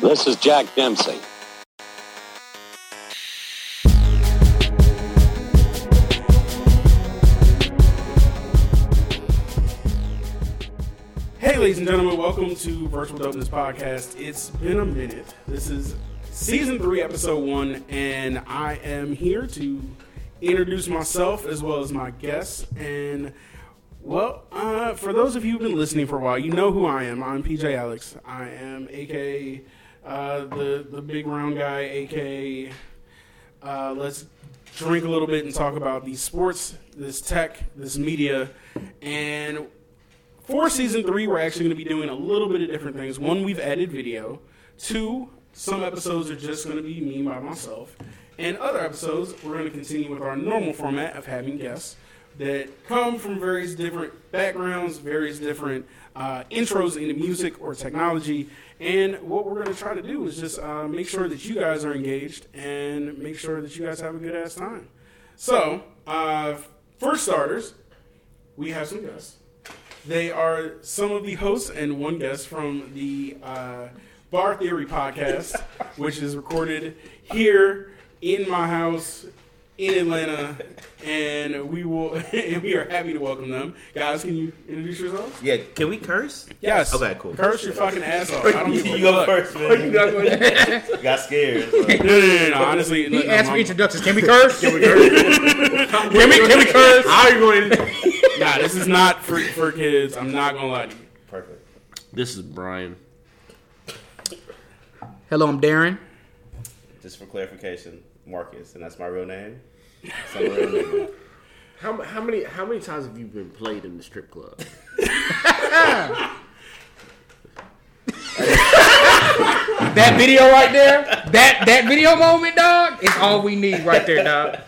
This is Jack Dempsey. Hey, ladies and gentlemen, welcome to Virtual Dopeness Podcast. It's been a minute. This is season three, episode one, and I am here to introduce myself as well as my guests. And well, uh, for those of you who've been listening for a while, you know who I am. I'm PJ Alex. I am aka uh, the the big round guy, aka uh, let's drink a little bit and talk about these sports, this tech, this media, and for season three, we're actually going to be doing a little bit of different things. One, we've added video. Two, some episodes are just going to be me by myself. And other episodes, we're going to continue with our normal format of having guests that come from various different backgrounds, various different uh, intros into music or technology. And what we're going to try to do is just uh, make sure that you guys are engaged and make sure that you guys have a good ass time. So, uh, for starters, we have some guests. They are some of the hosts and one guest from the uh, Bar Theory podcast, which is recorded here in my house in Atlanta, and we will and we are happy to welcome them. Guys, can you introduce yourselves? Yeah, can we curse? Yes. Okay, cool. Curse your fucking ass off. I don't give you go fuck. first, man. You gotta. Got scared. so. No, no, no, no, Honestly, He look, asked for introductions. Can we curse? Can we curse? can we can we curse? How are you going? to- Nah, this is not for for kids. I'm not gonna lie to you. Perfect. This is Brian. Hello, I'm Darren. Just for clarification, Marcus, and that's my real name. That's my real name. How, how many how many times have you been played in the strip club? That video right there, that that video moment, dog, is all we need right there, dog.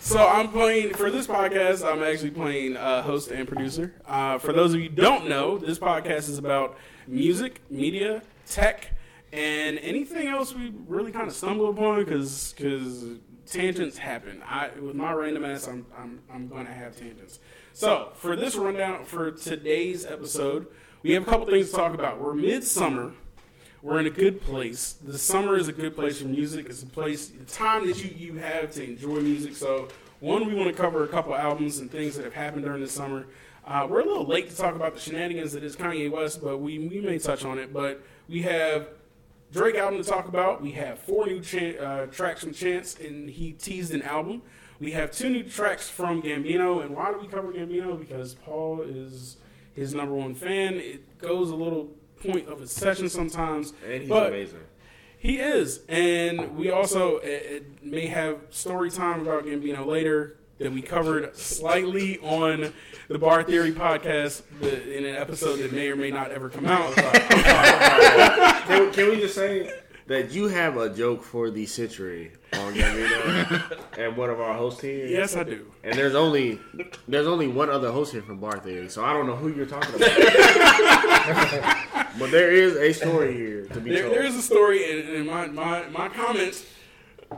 So I'm playing for this podcast. I'm actually playing uh, host and producer. Uh, for those of you who don't know, this podcast is about music, media, tech, and anything else we really kind of stumble upon because because tangents happen. I with my random ass, I'm I'm I'm going to have tangents. So for this rundown for today's episode, we have a couple things to talk about. We're midsummer. We're in a good place. The summer is a good place for music. It's a place, the time that you, you have to enjoy music. So, one, we want to cover a couple albums and things that have happened during the summer. Uh, we're a little late to talk about the shenanigans that is Kanye West, but we, we may touch on it. But we have Drake album to talk about. We have four new chan- uh, tracks from Chance, and he teased an album. We have two new tracks from Gambino. And why do we cover Gambino? Because Paul is his number one fan. It goes a little point of his session sometimes. And he's but amazing. He is. And we also uh, may have story time about Gambino later that we covered slightly on the Bar Theory podcast in an episode that may or may not ever come out. Can, can we just say that you have a joke for the century on Gambino and one of our hosts here? yes, I do. And there's only there's only one other host here from Bar Theory, so I don't know who you're talking about. but there is a story here to be There, told. there's a story, and, and my, my, my comments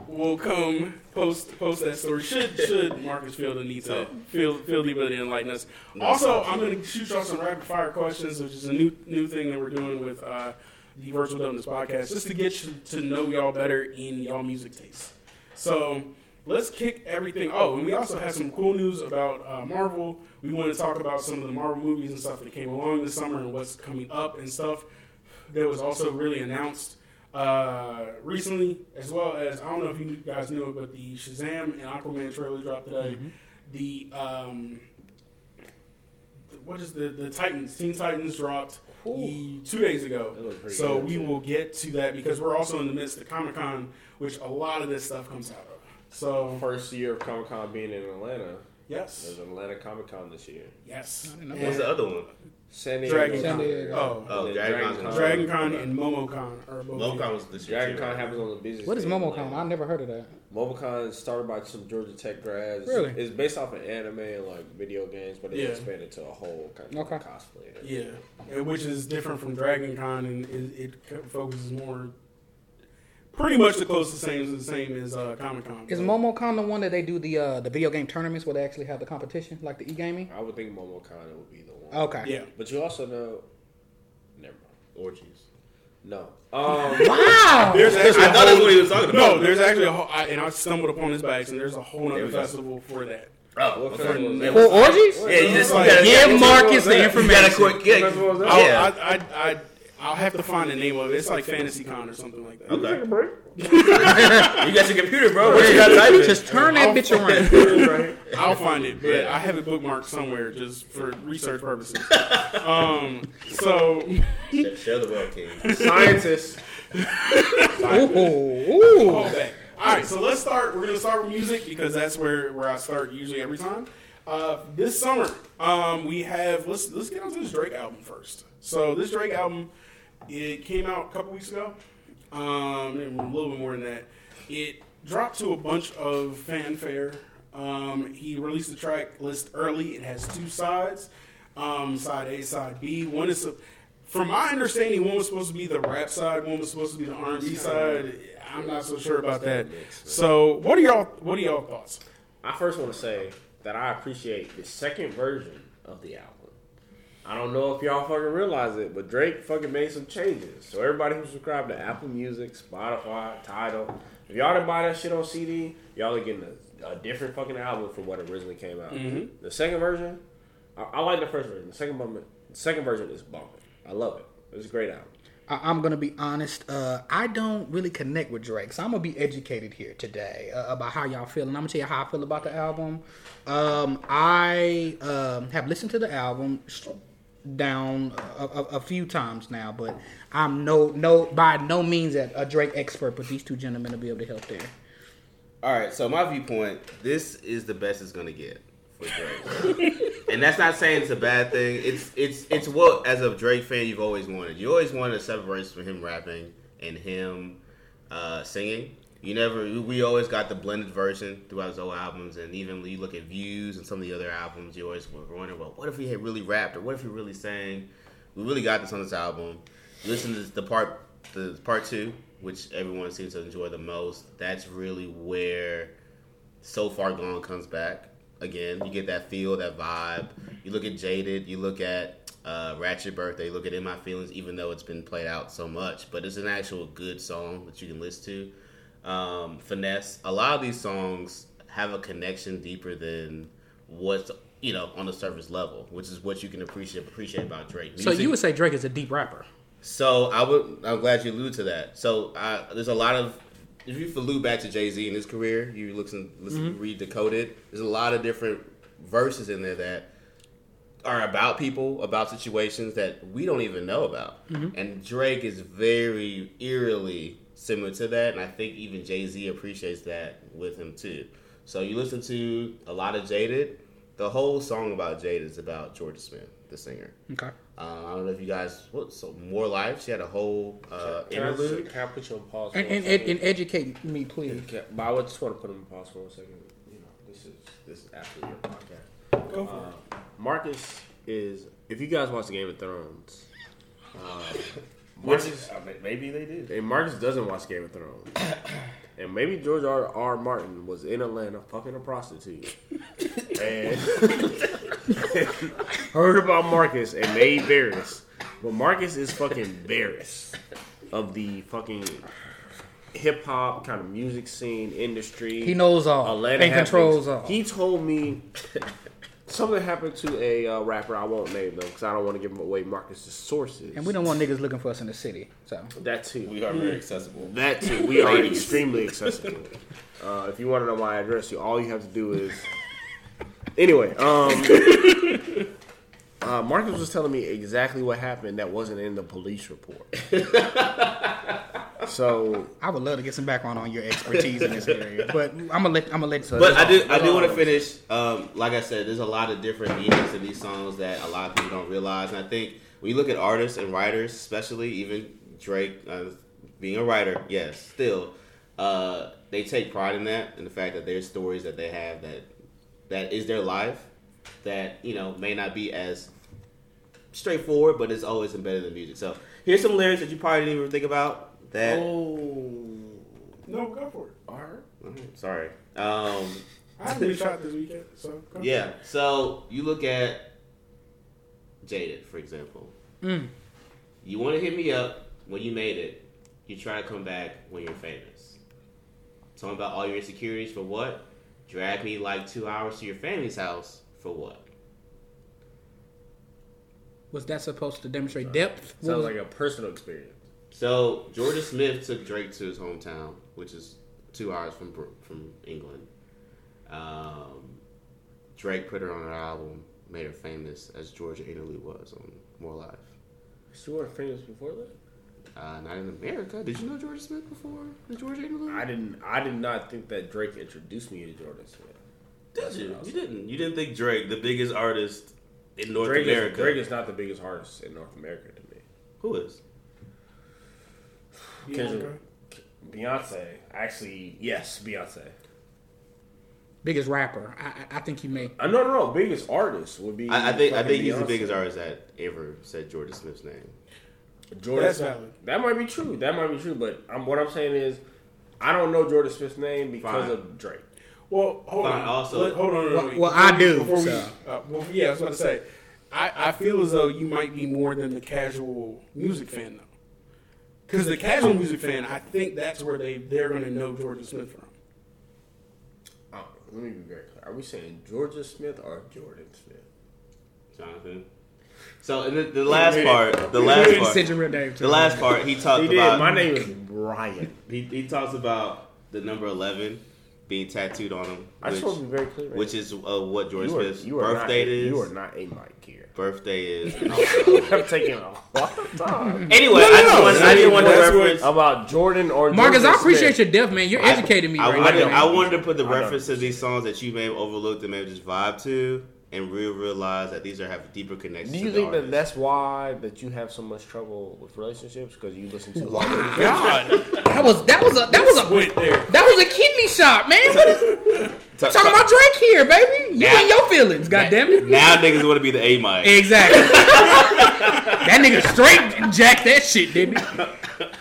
will come post post that story. Should should Marcus feel the need to feel feel the ability to enlighten us. Also, I'm going to shoot y'all some rapid fire questions, which is a new new thing that we're doing with uh, the Virtual Dopeness podcast, just to get you to know y'all better in y'all music taste. So let's kick everything. Oh, and we also have some cool news about uh, Marvel. We want to talk about some of the Marvel movies and stuff that came along this summer and what's coming up and stuff that was also really announced uh, recently, as well as I don't know if you guys knew it, but the Shazam and Aquaman trailer dropped today. The um, what is the the Titans? Teen Titans dropped two days ago. So good, we will get to that because we're also in the midst of Comic Con, which a lot of this stuff comes out of. So First year of Comic Con being in Atlanta. yes, There's Atlanta Comic Con this year. yes. know What's the other one? San Diego. Dragon San Con. Diego. Oh, Oh, And then Dragon Dragon Con. Con. Dragon Con and MomoCon. Or both MoCon was this year. Dragon Con happens on the business. What is day in MomoCon? Atlanta. I've never heard of that. MomoCon is started by some Georgia Tech grads. Really? It's based off of anime and like video games, but it's Yeah. expanded to a whole kind of Okay. cosplay. Yeah, and which is different from Dragon Con, and it, it focuses more, pretty much the closest same the same as uh, Comic Con. Is MomoCon the one that they do the uh, the video game tournaments where they actually have the competition, like the e gaming? I would think MomoCon would be the one. Okay. Yeah, But you also know, never mind. Orgies. No. Um, Wow. There's actually I a thought that's whole- what he was talking about. No, there's actually a whole, I, and I stumbled upon his bags, and there's a whole other festival for that. Oh, what okay. festival is Yeah, that? For orgies? Yeah, you just Like, you gotta- Give Marcus the You gotta quick, yeah, Festival is that? I'll, Yeah. I, I, I, I'll have to find the name of it. It's like Fantasy Con or something like that. Okay. Take a break. You got your computer, bro. What you got to type? Just turn that bitch around. I'll find it, but I have it bookmarked somewhere just for research purposes. um, so Share- Share the world, King. Scientists. Ooh, ooh. Call back. All right, so let's start. We're gonna start with music because that's where, where I start usually every time. Uh, this summer, um, we have let's let's get on to this Drake album first. So this Drake album, it came out a couple weeks ago, um, a little bit more than that. It dropped to a bunch of fanfare. Um, he released the track list early. It has two sides, um, side A, side B. One is, a, from my understanding, one was supposed to be the rap side, one was supposed to be the R and B side. I'm not so sure about that. So, what are y'all? What are y'all thoughts? I first want to say that I appreciate the second version of the album. I don't know if y'all fucking realize it, but Drake fucking made some changes. So everybody who subscribed to Apple Music, Spotify, Tidal, if y'all didn't buy that shit on CD, y'all are getting a, a different fucking album from what originally came out. The second version, I, I like the first version. The second moment, the second version is bumping. I love it. It's a great album. I- I'm gonna be honest. Uh, I don't really connect with Drake, so I'm gonna be educated here today uh, about how y'all feel, and I'm gonna tell you how I feel about the album. Um, I um, have listened to the album sh- down a, a, a few times now, but I'm no no by no means a, a Drake expert, but these two gentlemen will be able to help there. All right, so my viewpoint, this is the best it's gonna get for Drake, and that's not saying it's a bad thing. It's it's it's what as a Drake fan you've always wanted. You always wanted a separation from him rapping and him uh, singing. You never. We always got the blended version throughout his old albums, and even when you look at Views and some of the other albums, you always were wondering, well, what if he had really rapped or what if he really sang? We really got this on this album. Listen to the part the part two, which everyone seems to enjoy the most. That's really where So Far Gone comes back again. You get that feel, that vibe. You look at Jaded. You look at uh, Ratchet Birthday. You look at In My Feelings, even though it's been played out so much, but it's an actual good song that you can listen to. Um, Finesse. A lot of these songs have a connection deeper than what's you know on the surface level, which is what you can appreciate appreciate about Drake. So you would say Drake is a deep rapper? so I would. I'm glad you allude to that. So uh, there's a lot of. If you allude back to Jay Z in his career, you listen, listen, read Decoded. There's a lot of different verses in there that are about people, about situations that we don't even know about. And Drake is very eerily similar to that, and I think even Jay Z appreciates that with him too. So you listen to a lot of Jaded. The whole song about Jaded is about Jorja Smith, the singer. Okay. Um, I don't know if you guys what so more life. She had a whole uh, Can I, interlude. can I put you on pause? For And, a and, second? and educate me, please. Okay, but I would just want to put him on pause for a second. You know, this is this is after your podcast. Go for Uh, Marcus is. If you guys watch the Game of Thrones, uh, Marcus I maybe they did. and Marcus doesn't watch Game of Thrones, and maybe George R. R. Martin was in Atlanta fucking a prostitute, and heard about Marcus and made Varys, but Marcus is fucking Varys of the fucking hip hop kind of music scene industry. He knows all Atlanta and controls all. He told me something happened to a uh, rapper. I won't name them because I don't want to give them away Marcus's sources. and we don't want niggas looking for us in the city. So that too. We are very accessible. That too. We are extremely accessible. Uh, if you want to know my address, you all you have to do is. Anyway, um, uh, Marcus was telling me exactly what happened that wasn't in the police report. so I would love to get some background on your expertise in this area, but I'm gonna let I'm gonna let. But I do, I do want to finish. Um, like I said, there's a lot of different meanings to these songs that a lot of people don't realize. And I think when you look at artists and writers, especially even Drake, uh, being a writer, yes, still, uh, they take pride in that and the fact that there's stories that they have that that is their life that you know may not be as straightforward, but it's always embedded in the music. So here's some lyrics that you probably didn't even think about. That oh, No, go for it. all right. Mhm, sorry. Um, I haven't been shot this weekend, so go. Yeah. So you look at Jaded, for example. Mm. You want to hit me up when you made it, you try to come back when you're famous. Talking about all your insecurities for what? Drag me like two hours to your family's house for what? Was that supposed to demonstrate depth? What Sounds was- like a personal experience. So Jordan Smith took Drake to his hometown, which is two hours from from England. Um, Drake put her on an album, made her famous as Jorja Interlude was on More Life. She wasn't famous before that. Uh, not in America. Did you know Jorja Smith before the Jorja Interlude? I didn't. I did not think that Drake introduced me to Jordan Smith. Did you? You didn't. You didn't think Drake, the biggest artist in North Drake America, is, Drake is not the biggest artist in North America to me. who is? Bianca. Beyonce, actually, yes, Beyonce. biggest rapper? I, I- I think he may. Uh, no, no, no. Biggest artist would be. I, I think. I think he's the biggest artist that ever said Jordan Smith's name. Jordan. That's valid. That might be true. That might be true. But um, what I'm saying is, I don't know Jordan Smith's name because Fine. of Drake. Well, hold Fine, on. also- Let- hold on. Well- wait. well, I do, Before we, uh, well, yeah, I was about to say. I, I feel as though you might be more than the casual music fan, though. Because the casual music fan, I think that's where they they're going to know Jorja Smith from. Uh, let me be very clear. Are we saying Jorja Smith or Jordan Smith? Jonathan. So in the, the last part, the last Said part, your real name, the last part, he talked He did. about. My name is Brian. He, he talks about the number eleven being tattooed on him, I just which, want to be very clear. man. which is uh, what Jordan you are, Smith's you are birthday not, is. You are not a mic here. Birthday is. and also- I'm taking a lot of time. anyway, I just wanted, I didn't want to reference. About Jordan or Marcus, Jordan I appreciate Smith. your depth, man. You're educating me I, right wanted, now. I wanted to put the I know. reference to these songs that you may have overlooked and maybe just vibe to, and real realize that these are have deeper connections. Do to you the think that artist. that's why that you have so much trouble with relationships because you listen to hard God, That was that was a that was a went there. that was a kidney shot, man. What is, Ta- talking ta- about Drake here, baby. You Now- and your feelings, goddamn it. now niggas want to be the A mic. Exactly. that nigga straight jacked that shit, didn't he?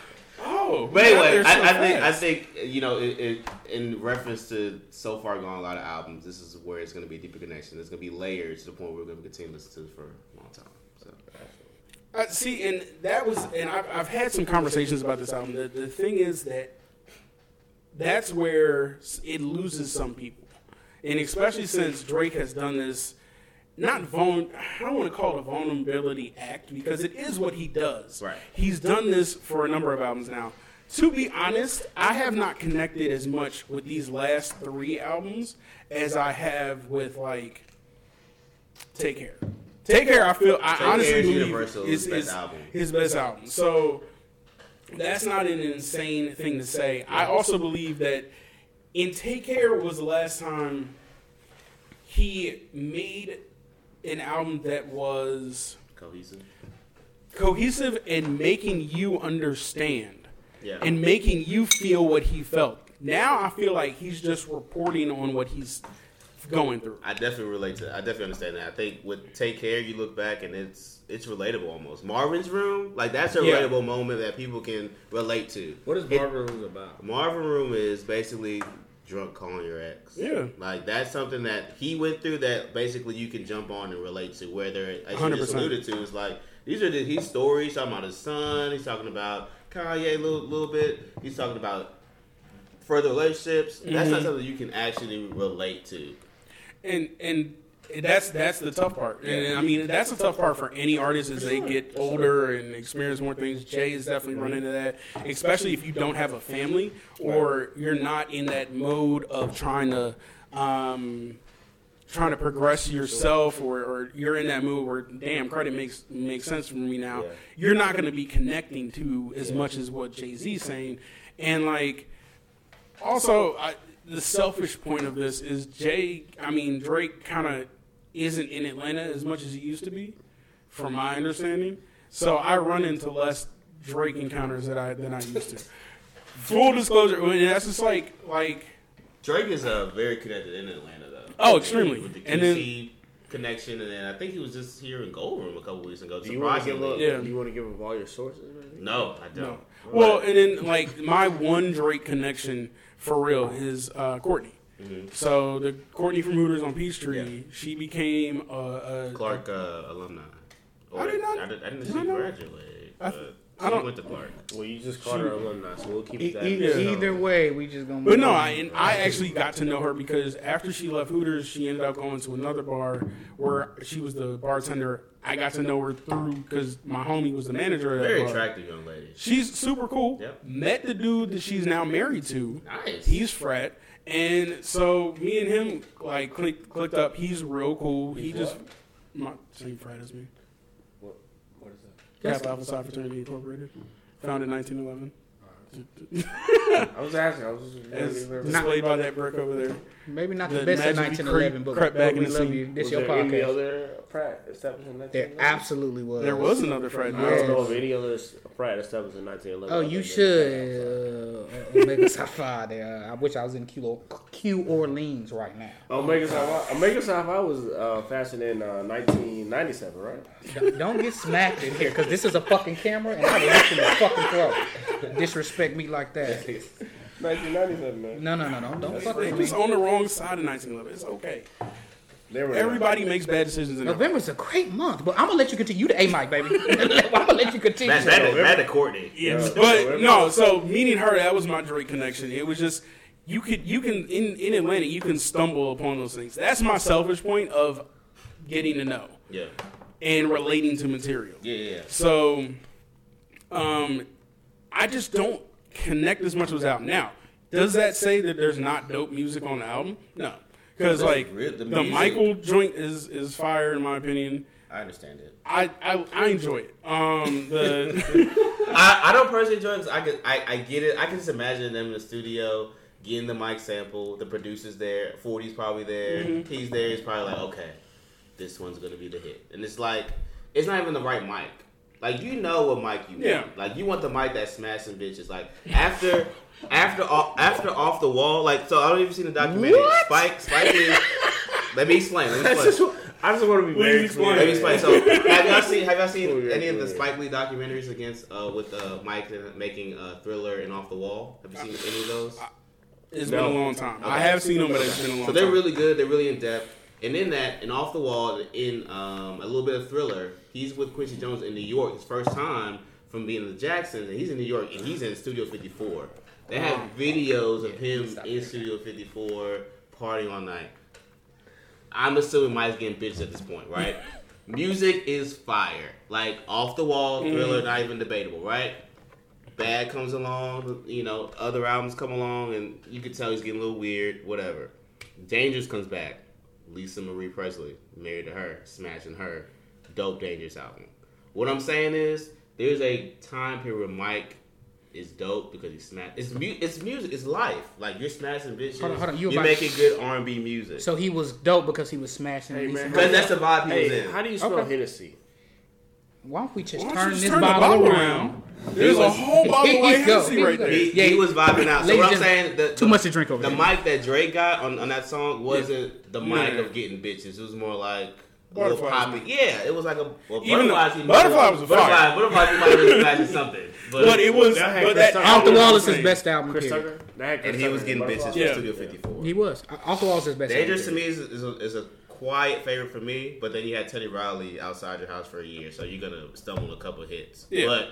But anyway, so I, I think I think you know, it, it, in reference to so far gone a lot of albums, this is where it's going to be a deeper connection. There's going to be layers to the point where we're going to continue to listen to this for a long time. So Uh, see, and that was, and I've, I've had some conversations about this album. The, the thing is that that's where it loses some people, and especially since Drake has done this. Not vul- I don't want to call it a vulnerability act because it is what he does. Right. He's done this for a number of albums now. To be honest, I have not connected as much with these last three albums as I have with like Take Care. Take Care, I feel I Take honestly believe is, is his best album. So that's not an insane thing to say. I also believe that in Take Care was the last time he made an album that was cohesive. cohesive and making you understand Yeah. and making you feel what he felt. Now I feel like he's just reporting on what he's going through. I definitely relate to. I definitely understand that. I think with Take Care, you look back and it's it's relatable almost. Marvin's Room, like that's a Yeah. relatable moment that people can relate to. What is It- Marvin Room about? Marvin Room is basically drunk calling your ex. Yeah. Like that's something that he went through that basically you can jump on and relate to. Whether as you just 100%. alluded to, is like these are the, his stories. He's talking about his son. He's talking about Kanye a little, little bit. He's talking about further relationships. That's not something you can actually relate to. and and that's that's the tough part. And I mean that's the tough part for any artist as they get older and experience more things. Jay is definitely running into that, especially if you don't have a family or you're not in that mode of trying to. Um, trying to progress yourself or, or you're in that mood where damn credit makes makes sense for me now Yeah. you're not going to be connecting to as much as what jay-z's saying and like also, I, the selfish point of this is Jay. I mean, Drake kind of isn't in Atlanta as much as he used to be, from my understanding. So I run into less Drake encounters that I than I used to. Full disclosure, I mean, that's just like like Drake is uh, very connected in Atlanta. Oh, extremely. With the QC And then- connection, and then I think he was just here in Gold Room a couple weeks ago. Do you want to give Surprisingly, up? Yeah. You want to give up all your sources? Man? no, I don't. no. Well, and then like my one Drake connection for real is uh, Courtney. So the Courtney from Hooters on Peachtree, she became a, a Clark uh, alumni. I did not- I, did, I didn't did see I graduate. I But I don't. went to Clark. Well, you just called her alumni, so we'll keep E- that. either, either way, we just gonna. But no, I and I actually got to know her because after she left Hooters, she ended up going to another bar where she was the bartender. I got to know her through because my homie was the manager of that Very bar. attractive young lady. She's super cool. Yep. Met the dude that she's now married to. Nice. He's frat, and so me and him like clicked clicked up. He's real cool. He just my same frat as me. Is Alpha Psi Fraternity Incorporated, founded in 1911. I was asking. I was just As was displayed by that brick over there. maybe not the the, best of 1911, creep but, crept but back we in the love scene. you. This was your there any podcast. other frat established in There absolutely was. There was another frat. I don't Yes. know of any other frat established in 1911. Oh, you should. Uh, Omega Psi Phi there. I wish I was in Q, Q Orleans right now. Omega Psi Phi. Omega Psi Phi was uh, fashioned in uh, 1997, right? Don't- Don't get smacked in here because this is a fucking camera and I will hit you in the fucking throat. Disrespect me like that. 1997, man. No, no, no, no. Don't fuck They with me. just on the wrong side of 1911. It's okay. They were Everybody makes bad decisions in their life. November's a great month, but I'm gonna let you continue. You the A mic, baby. I'm gonna let you continue. That's that, that to Courtney. Yeah, Yeah. but no. So meeting her, that was my Drake connection. It was just you could you can in in Atlanta you can stumble upon those things. That's my selfish point of getting to know Yeah. and relating to material. Yeah, yeah, yeah. So, um, I just don't connect as much with out now. Does that say that there's not dope music on the album? No, because like the, the Michael joint is is fire in my opinion. I understand it. I I, I enjoy it. Um, the I, I don't personally enjoy it. 'cause I, can, I I get it. I can just imagine them in the studio getting the Mike sample. The producer's there. 40's probably there. Mm-hmm. He's there. He's probably like, okay, this one's gonna be the hit. And it's like, it's not even the right Mike. Like you know what Mike you want. Yeah. Like you want the Mike that's smashing bitches. Like after. After off, after off the wall, like so, I don't even see the documentary. What? Spike, Spike Lee. Let me explain. Let me That's explain. just, I just want to be very clear. Let me explain. So, have y'all seen have y'all seen Oh, yeah, any of the. Spike Lee documentaries against uh, with uh, Mike and making uh, Thriller and Off the Wall? Have you seen any of those? it's No. been a long time. I have seen them, but it's been a long time. So they're time. really good. They're really in depth. And in that, and Off the Wall, in um, a little bit of Thriller, he's with Quincy Jones in New York. His first time from being the Jacksons, and he's in New York, and he's in Studio 54. They have videos of him in. Studio 54 partying all night. I'm assuming Mike's getting bitches at this point, right? Music is fire. Like off the wall, thriller, not even debatable, right? Bad comes along, you know, other albums come along, and you can tell he's getting a little weird, whatever. Dangerous comes back. Lisa Marie Presley, married to her, smashing her. Dope Dangerous album. What I'm saying is, there's a time period where Mike is dope because he smash. It's mu- it's music. It's life. Like you're smashing bitches. Hold on, hold on, you You are about- making good R&B music. So he was dope because he was smashing. Hey, Lisa man. because that's the vibe he was in. how do you spell Okay. Hennessy? Why don't we just don't turn just this turn the bottle, bottle around? There's a whole bottle of white. Hennessy right there. He, Yeah, he was vibing out. So ladies what I'm and- saying, the, Too much to drink over The here. Mike that Drake got on, on that song wasn't the Mike Yeah. of getting bitches. It was more like a little Butterflies. poppy. Yeah, it was like a well, Even though- butterflies. he Butterfly was a fire. butterfly. Butterflies, might have been smashing something, but, But it was, That but Chris that Tucker. Off the Wall was is his best album. Chris. Tucker? That had Chris and he was getting bitches Butterfly? from Yeah. Studio 54. He was. Off the Wall is his best. Dangerous to album me is, is, a, is a quiet favorite for me, but then you had Teddy Riley outside your house for a year, so you're gonna stumble a couple hits. Yeah. But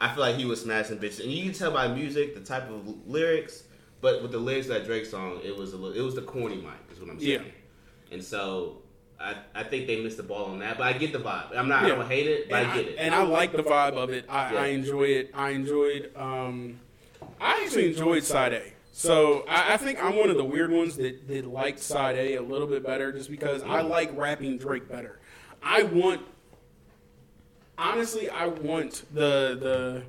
I feel like he was smashing bitches, and you can tell by music the type of lyrics. But with the lyrics of that Drake song, it was a little, it was the corny Mike, is what I'm saying. Yeah. And so I, I think they missed the ball on that, but I get the vibe. I'm not, I Yeah. don't hate it, but and I get it. And I like the vibe of it. I, Yeah. I enjoy it. I enjoyed. Um, I actually enjoyed Side A. So I, I think I'm one of the weird ones that, that liked Side A a little bit better, just because I like rapping Drake better. I want, honestly, I want the the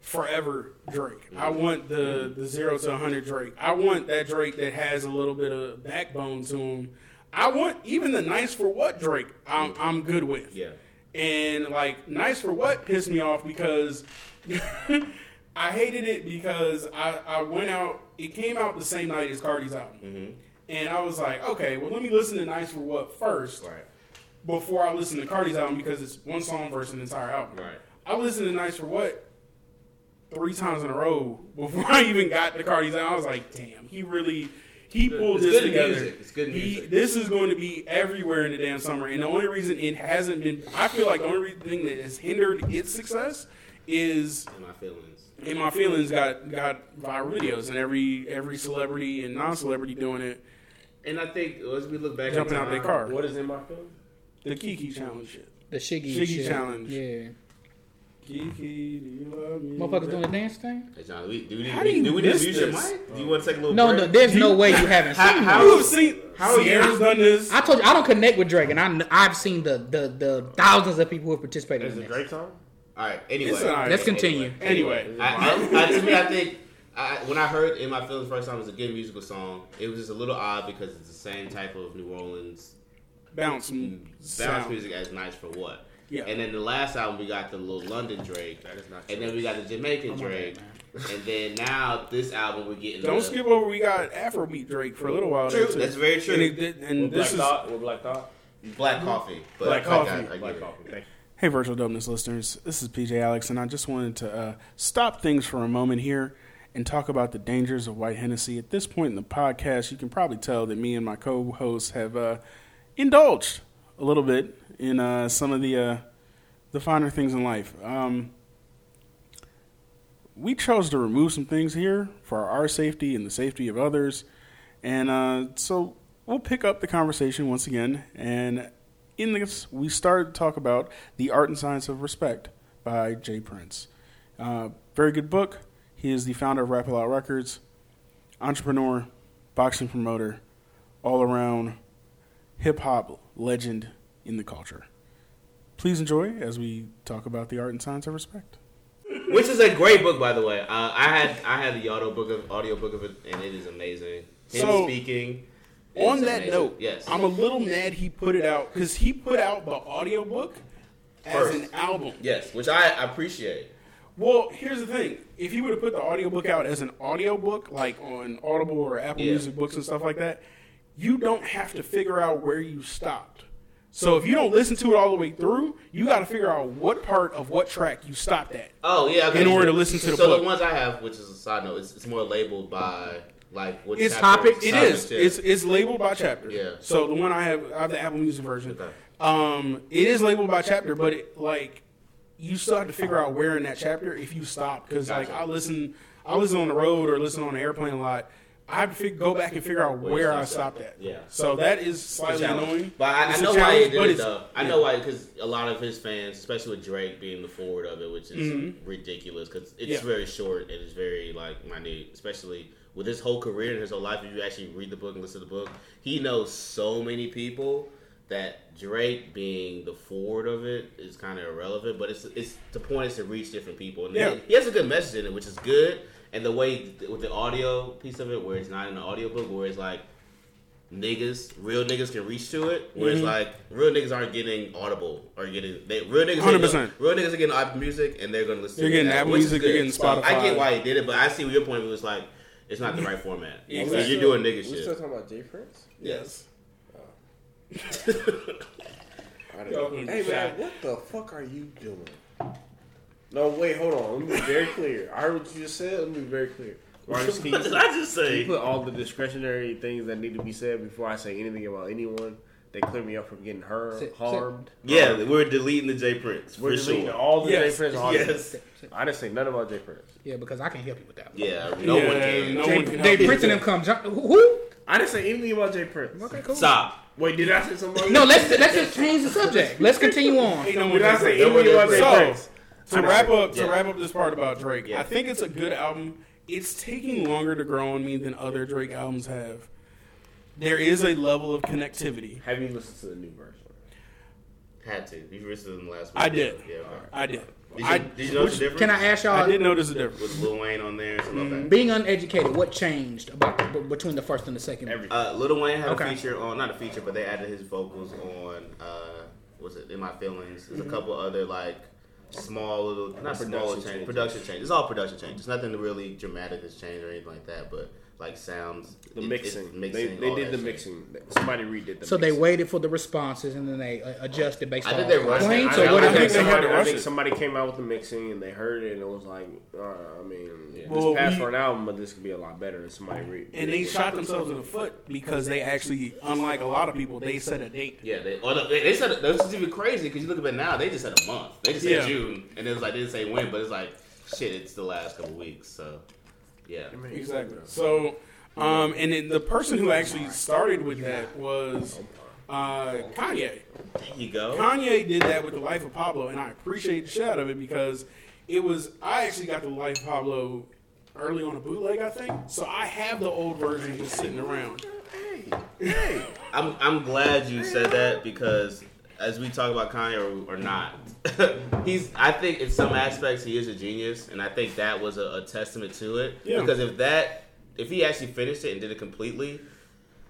forever Drake. I want the the zero to 100 Drake. I want that Drake that has a little bit of backbone to him. I want even the nice for what Drake. I'm I'm good with. yeah. And like nice for what pissed me off because I hated it because I, I went out it came out the same night as Cardi's album. Mm-hmm. And I was like, okay, well let me listen to Nice for What first Right. before I listen to Cardi's album because it's one song versus an entire album. Right. I listened to Nice for What three times in a row before I even got to Cardi's album. I was like, damn, he really he pulled It's this good together. music. It's good He, this is going to be everywhere in the damn summer, and the only reason it hasn't been, I feel like the only thing that has hindered its success is In my feelings. in my feelings got got viral videos and every every celebrity and non-celebrity doing it. And I think as we look back, Jumping in out their car. What is in my feelings? The Kiki challenge shit. The Shiggy, Shiggy shit. challenge. Yeah. Kiki, do you love me? Motherfuckers doing the dance thing? Hey John, do we, do we, How do you do we need to use your mic? Do you want to take a little No, break? no, there's no way you haven't seen how- this. You've seen How are you- Sierra's done this. I told you I don't connect with Drake, and I kn- I've seen the the, the thousands of people who have participated Is in it this. Drake song? All right. Anyway, all right. Let's continue. Anyway, I, I, I, to me, I think I, when I heard "In My Feelings" first time, it was a good musical song. It was just a little odd because it's the same type of New Orleans bounce bounce music as "Nice for What." Yeah. And then the last album, we got the little London Drake, That is not and then we got the Jamaican Drake, and then now this album we're getting. Don't the, skip over. We got Afrobeat Drake for a little while. there, True, too. that's very true. And, it did, and With this Black is Thought? With Black Thought? Black Coffee. But Black I Coffee. got- I Black. Coffee. Hey, Virtual Dopeness listeners. This is PJ Alex, and I just wanted to uh, stop things for a moment here and talk about the dangers of white Hennessy. At this point in the podcast, you can probably tell that me and my co-hosts have uh, indulged a little bit in uh, some of the uh, the finer things in life. Um, we chose to remove some things here for our safety and the safety of others, and uh, so we'll pick up the conversation once again. And in this, we started to talk about the art and science of respect by J Prince. Uh, very good book. He is the founder of Rap-A-Lot Records, entrepreneur, boxing promoter, all around hip hop legend in the culture. Please enjoy as we talk about the art and science of respect. Which is a great book, by the way. Uh, I had I had the audio book of audio book of it, and it is amazing. Him So, speaking. On that amazing. note, yes, I'm a little mad he put it out because he put out the audiobook as First. an album. yes, which I appreciate. Well, here's the thing. If he would have put the audiobook out as an audiobook, like on Audible or Apple Yeah. Music books and stuff like that, you don't have to figure out where you stopped. So if you don't listen to it all the way through, you got to figure out what part of what track you stopped at. Oh yeah, okay. In order to listen to the so book. the ones I have, which is a side note, it's, it's more labeled by like what It's topic. It topics, It's it's labeled by chapter. Yeah. So the one I have, I have the Apple Music version. Okay. Um, it is labeled by chapter, but it, like you still have to figure out where in that chapter if you stop because like I listen, I listen on the road or listen on the airplane a lot. I have to fig- go back and figure out Where where I stopped stopped at. Yeah. So that is slightly annoying. But I, I know why he did but it it's- though. I know why because a lot of his fans, especially with Drake being the forward of it, which is ridiculous because it's Mm-hmm. Yeah. very short and it's very like minute, especially with his whole career and his whole life. If you actually read the book and listen to the book, he knows so many people that Drake being the forward of it is kind of irrelevant. But it's it's the point is to reach different people, and Yeah. he, he has a good message in it, which is good. And the way with the audio piece of it, where it's not in the audiobook, where it's like niggas, real niggas can reach to it. Where Mm-hmm. it's like real niggas aren't getting audible or getting they real niggas. 100%. Real niggas are getting Apple Music and they're gonna listen. They're to getting it, Apple which is Music, they're getting So I get why he did it, but I see your point. It was like it's not the right format. Exactly. So you're doing nigga We still talking about J Prince? Yes. I don't know. Hey man, what the fuck are you doing? No, wait, hold on. Let me be very clear. I heard what you just said. Let me be very clear. Marcus, can what you, did I just can you put all the discretionary things that need to be said before I say anything about anyone? They clear me up from getting hurt, Sit- sit. harmed. Yeah, we're deleting the J Prince for We're deleting sure. all the Yes. J Prince audio. Yes. I didn't say nothing about J Prince. Yeah, because I can help you with that. One. Yeah, no Yeah, one can. no Jay, one can Jay help you Prince and them come. Who? who? I didn't say anything about J Prince. Okay, cool. Stop. Wait, did I say something? No, let's let's just change the subject. Let's continue on. Ain't no Did I say say- anything about Jay So, Prince? To wrap up to wrap up this part about Drake, Yeah. I think it's a good album. It's taking longer to grow on me than other Drake albums have. There is a level of connectivity. Have you listened to the new version? Had to. You listened to them last week. I did. Yeah. okay. I did. Did you, I, did you notice the difference? Can I ask y'all? I did notice a difference. With Lil Wayne on there and stuff like that. Being uneducated, what changed about b- between the first and the second? Everything. Uh, Lil Wayne had Okay. a feature on, not a feature, but they added his vocals on, uh, was it In My Feelings? There's Mm-hmm. a couple other, like, small little, not changes. changes, production changes. It's all production changes. Nothing really dramatic has changed or anything like that, but like sounds. The It- mixing. it's They, they did the shit. mixing. Somebody redid the So they waited for the responses and then they uh, adjusted based I on think they rushed it. I Or know- what I is think think they somebody, I think somebody came out with the mixing and they heard it and it was like, uh, I mean, this Well, passed we- for an album, but this could be a lot better. And somebody read. And they shot themselves in the foot because they actually, unlike a lot of people, they set a date. Yeah, they, or the, they, they said this is even crazy because you look at it now. They just said a month. They just said Yeah. June, and it was like they didn't say when, but it's like shit. It's the last couple weeks, so yeah. Exactly. So, um, and then the person who actually started with that was uh, Kanye. There you go. Kanye did that with the Life of Pablo, and I appreciate the shit out of it because it was. I actually got the Life of Pablo early on a bootleg, I think. So I have the old version just sitting around. Hey. I'm I'm glad you said that because as we talk about Kanye or, or not, he's I think in some aspects he is a genius, and I think that was a, a testament to it. Yeah. Because if that if he actually finished it and did it completely,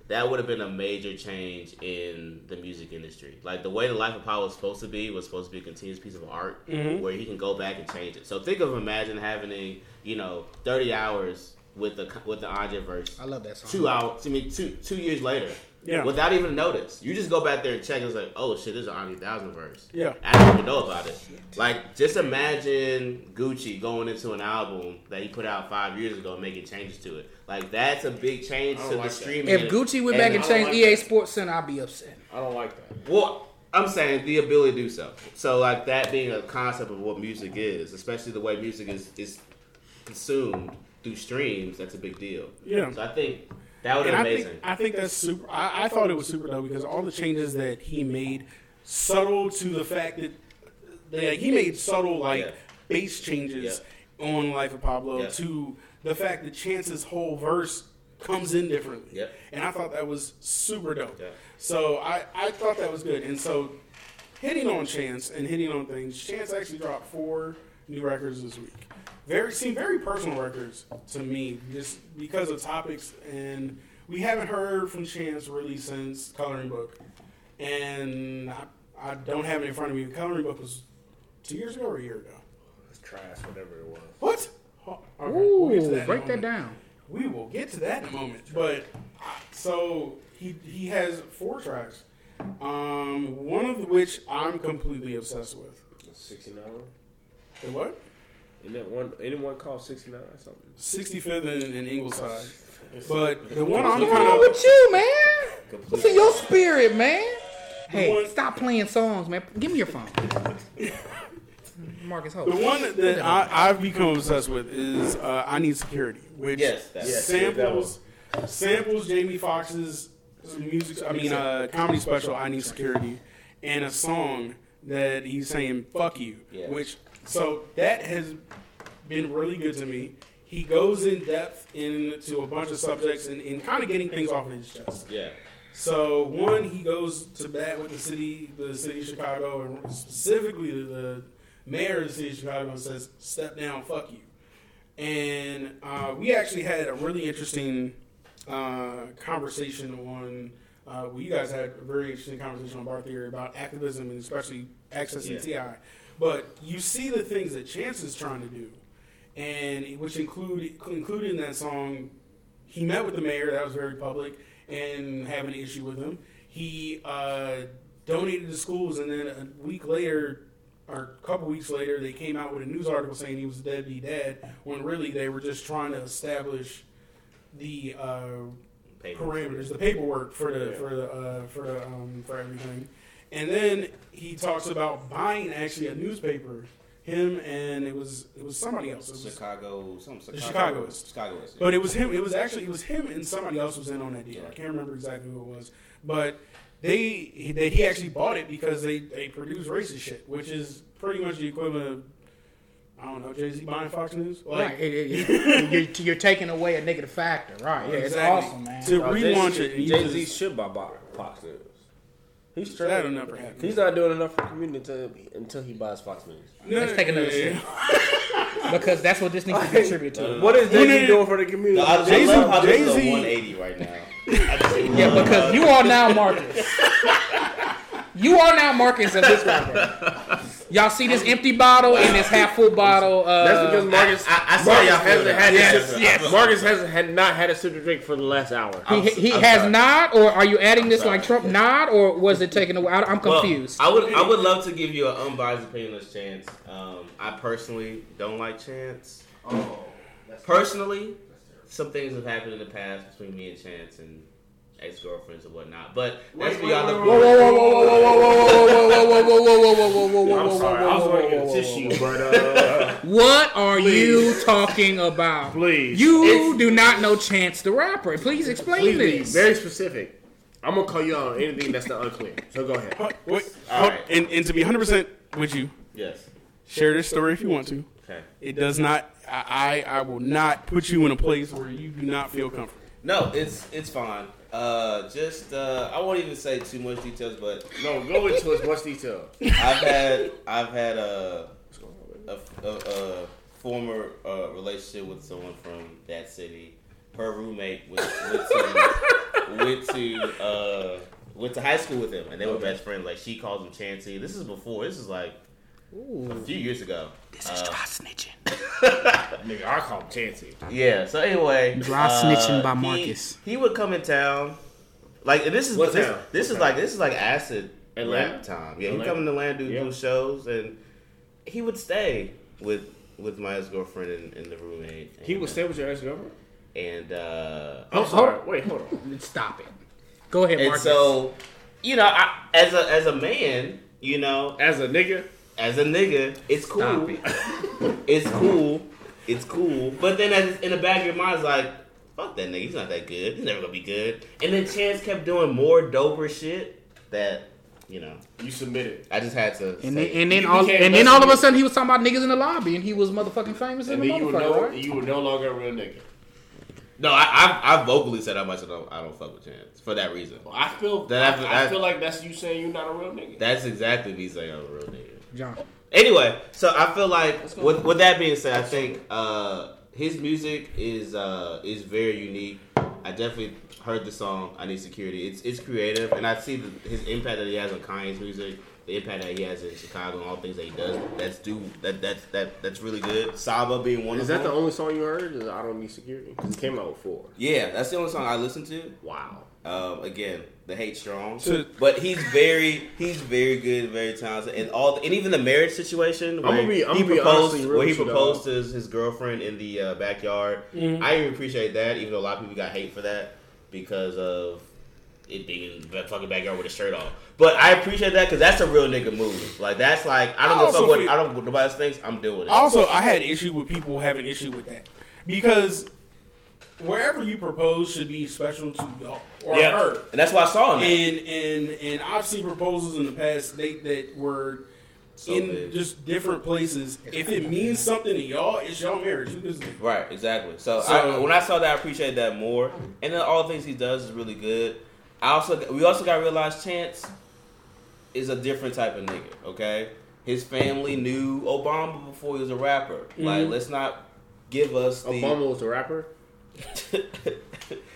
that would have been a major change in the music industry. Like the way the Life of Pablo was supposed to be was supposed to be a continuous piece of art mm-hmm. where he can go back and change it. So think of imagine having a you know 30 hours with the with the Andre verse I love that song. two hours. I mean, two two years later. Yeah. Without even notice, you just go back there and check. It's like, oh shit, this is an Andre Thousand verse. Yeah. I didn't even know about it. Like, just imagine Gucci going into an album that he put out five years ago and making changes to it. Like, that's a big change to don't the like that. streaming. If Gucci went back and I changed like EA. Sports Center, I'd be upset. I don't like that. Well, I'm saying the ability to do so. So, like that being a concept of what music is, especially the way music is is consumed through streams, that's a big deal. Yeah. So I think that would be And I amazing. think I think that's super. I, I thought it was super dope because all the changes that he made, subtle to the fact that, that he made subtle like Yeah. bass changes on Life of Pablo Yeah. to the fact that Chance's whole verse comes in differently. Yeah. And I thought that was super dope. Yeah. So I, I thought that was good. And so hitting on Chance and hitting on things, Chance actually dropped four new records this week. Very seem very personal records to me, just because of topics and we haven't heard from Chance really since Coloring Book. And I, I don't have it in front of me. Coloring Book was two years ago or a year ago. It's trash, whatever it was. What? Oh, okay, Ooh, we'll get to that break that down. We will get to that in a moment. But uh, so he he has four tracks, um, one of which I'm completely obsessed with. Sixty nine. The what? Isn't that one? Anyone called sixty nine or something? 65th in, and Ingleside. But the one I'm What's kind wrong of with you, man? What's in your spirit, man? Hey, one- stop playing songs, man. Give me your phone. Marcus Hope. the one that, that I, I've become obsessed with is uh, "I Need Security," which Yes, that's- Yes, samples samples Jamie Foxx's music. I mean, uh, comedy special "I Need Security," and a song that he's saying "fuck you," Yeah. which so that has been really good to me. He goes in depth into a bunch of subjects and, and kind of getting things off of his chest. Yeah. So one, he goes to bat with the city, the city of Chicago, and specifically the, mayor of the city of Chicago, and says, "Step down, fuck you." And uh, we actually had a really interesting uh, conversation on. Uh, well, you guys had a very interesting conversation on Bar Theory about activism and especially accessing Ti. But you see the things that Chance is trying to do, and which include included in that song he met with the mayor. That was very public, and having an issue with him. He uh, donated to schools, and then a week later, or a couple weeks later, they came out with a news article saying he was a deadbeat dad. When really they were just trying to establish the uh, parameters, the paperwork for the for the uh, for the um, for everything. And then he talks about buying actually a newspaper. Him and it was it was somebody else. It was- Chicago, some Chicago, Chicagoist. Chicagoist. but it was him. It was actually it was him and somebody else was in on that deal. I can't remember exactly who it was, but they that he actually bought it because they they produce racist shit, which is pretty much the equivalent of I don't know Jay Z buying Fox News. Like, Right, it- it- it- you're, you're taking away a negative factor, right? Yeah, it's awesome, man. To relaunch it, and you Jay Z should buy Fox News. He's straight. That'll never happen. He's not doing enough for the community until, until he buys Fox News. Let's take another Yeah. sip because that's what this needs to contribute to. What is Jay Z doing for the community? No, I, I Jay-Z- love is Jay-Z a 180 right now. I just see Yeah, because you are now Marcus. You are now Marcus of this rapper. Y'all see this empty bottle and this half full bottle. Uh, That's because Marcus, I- I- I saw Marcus y'all hasn't that. had Yes, yes. Marcus hasn't had not had a sip of drink for the last hour. he, he has sorry. not, or are you adding this sorry. like Trump not, or was it taken away? I, I'm Well, confused. I would I would love to give you an unbiased opinion on Chance. Um, I personally don't like Chance. Oh, Personally, some things have happened in the past between me and Chance and ex girlfriends and whatnot. But that's beyond the whoa, whoa, whoa, whoa, whoa, whoa, whoa, whoa, whoa, whoa, whoa, whoa, whoa, whoa, whoa, whoa, whoa, I'm whoa, sorry, whoa, I was whoa, going to whoa, get a whoa, tissue, whoa. but uh, What are you talking about? Please. You It's- do not know Chance the rapper. Please explain please be this. very specific. I'm gonna call you out on anything that's not unclear. So go ahead. Wait, wait, right. and, and to be 100% with you, Yes. share this story if you want to. Okay. It does not, I, I I will not put you in a place where you do not feel comfortable. No, it's it's fine. Uh, just uh, I won't even say too much details, but No, go into as much detail. I've had I've had a a, a, a former uh, relationship with someone from that city. Her roommate went, went to went to uh, went to high school with him, and they were best friends. Like she calls him Chancey. This is before. This is like a few years ago. This is dry snitching. Nigga, I call him Chancey. Yeah. So anyway, Dry uh, snitching by Marcus. He, would come in town, like and this is What this, town? this is like this is like acid Atlanta? rap time. Yeah, he Atlanta? come in Atlanta do, Yeah. do shows, and he would stay with with my ex girlfriend and, and the roommate. He would stay with your ex girlfriend. and uh, I'm sorry. hold- Wait, hold on. Stop it. Go ahead, and Marcus. so you know, I, as a as a man, you know, As a nigga, as a nigga, it's cool. Stop it. It's cool. It's cool. But then as, in the back of your mind, it's like, fuck that nigga. He's not that good. He's never gonna be good. And then Chance kept doing more doper shit that, you know, you submitted, I just had to. And then, say. and then You all and then all of a sudden he was talking about niggas in the lobby and he was motherfucking famous in and the then you were motherfucker, no, right? you were no longer a real nigga. no, I, I I vocally said how much I don't I don't fuck with Chance for that reason. Well, I feel, That- I, that- I feel like that's you saying you're not a real nigga. That's exactly me saying I'm a real nigga. John. Anyway, so I feel like with, with that being said, I think uh, his music is uh, is very unique. I definitely heard the song "I Need Security." It's it's creative, and I see the, his impact that he has on Kanye's music, the impact that he has in Chicago, and all the things that he does. That's do that that's that that's really good. Saba being one of the Is that the only song you heard? Is I don't need security because it came out with four. yeah, that's the only song I listened to. Wow. Um, again, the hate strong, but he's very he's very good, very talented, and all and even the marriage situation. I'ma where be- he proposed, honestly where he proposed to his, his girlfriend in the uh, backyard. I even appreciate that, even though a lot of people got hate for that because of it being in the fucking backyard with a shirt on. But I appreciate that because that's a real nigga move. Like that's like I don't I know if what feel- I don't what nobody else thinks. I'm doing it. Also, I had issue with people having issue with that because wherever you propose should be special to y'all or yeah, her. and that's why I saw him. And and and I've seen proposals in the past they that were So in big. just different places. If it means something to y'all, it's y'all marriage. You just- Right, exactly. So, So- I, when I saw that, I appreciated that more. And then all the things he does is really good. I also we also got to realize Chance is a different type of nigga. Okay, his family knew Obama before he was a rapper. Like, mm-hmm. let's not give us the Obama was the rapper.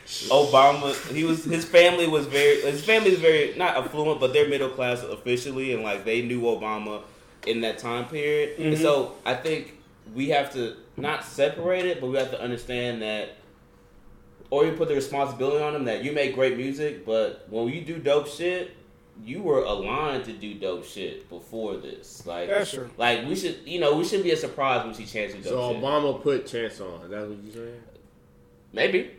Obama. He was his family was very his family is very not affluent, but they're middle class officially, and like they knew Obama in that time period. And mm-hmm. so I think we have to not separate it, but we have to understand that, or you put the responsibility on them that you make great music, but when you do dope shit. You were aligned to do dope shit before this, like That's true. Like we should, you know, we should be a surprise when we see Chance do dope So shit. Obama put Chance on. Is that what you saying? Maybe.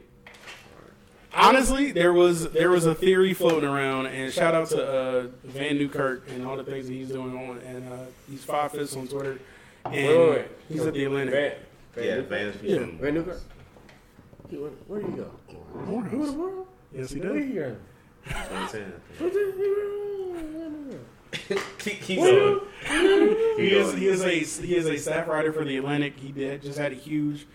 Honestly, there was there was a theory floating around, and shout out to uh, Vann Newkirk and all the things that he's doing on, and uh, he's five fifths on Twitter, and Wait, wait, wait. he's at the Atlantic. Van, Van Yeah, Newkirk? fans. Yeah. Vann Newkirk? He went- Where did he go? Morehouse. Yes, he Where did does. he go? That's what I'm saying. Where did he go? keep, keep going. He is he is a he is a staff writer for the Atlantic. He did just had a huge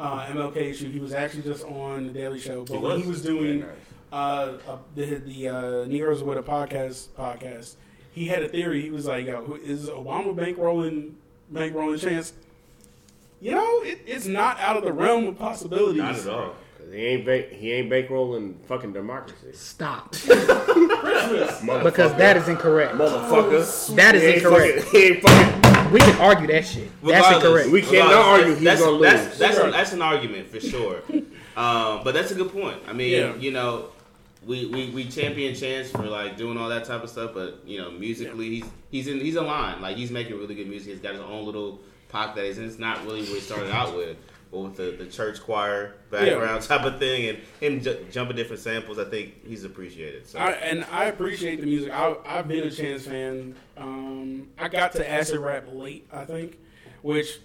uh, MLK issue. He was actually just on the Daily Show, but He when was? he was doing Very nice. uh, uh, the the uh, Negroes with a podcast podcast, he had a theory. He was like, Yo, who- "Is Obama bankrolling bankrolling chance?" You know, it, it's not out of the realm of possibilities. Not at all. 'Cause he ain't bank, he ain't bankrolling fucking democracy. Stop. Christmas. because that is incorrect. motherfucker. That is He ain't incorrect. fucking- He ain't fucking. We can argue that shit. That's Regardless, incorrect. We cannot regardless, argue he's that's, gonna that's, lose. That's, a, that's an argument for sure. Um, but that's a good point. I mean, Yeah. you know, we, we, we champion Chance for like doing all that type of stuff, but you know, musically he's he's in he's in line. Like he's making really good music. He's got his own little pocket that he's in. It's not really what he started out with. But with the, the church choir background type of thing and him ju- jumping different samples, I think he's appreciated. So I, and I appreciate the music. I, I've been a Chance fan. Um, I got to acid rap late, I think, which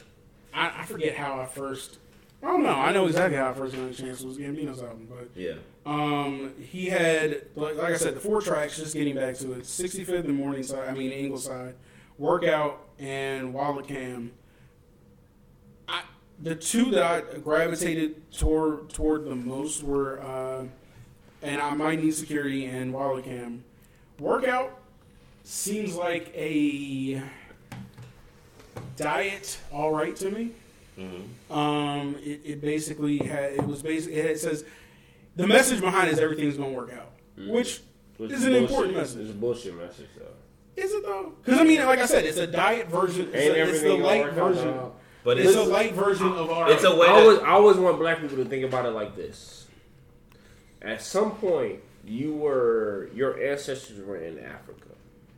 I, I forget how I first. I don't know. I know exactly how I first got a Chance was Gambino's album, but yeah. um, he had like, like I said, the four tracks. Just getting back to it, 65th and the Morningside. I mean Ingleside, Workout, and Wallet Cam. The two that I gravitated toward toward the most were, uh, and I might need security and Wallet Cam. Workout seems like a diet, all right to me. Um, it, it basically had it was basically it says the message behind it is everything's gonna work out, which Which is an bullshit. important It's message. a bullshit message, though. Is it though? Because I mean, like I said, it's a diet version. It's, a, it's the light out, version. dog. But It's it's, a light version of our. it's a way I always, I always want black people to think about it like this. At some point, you were your ancestors were in Africa,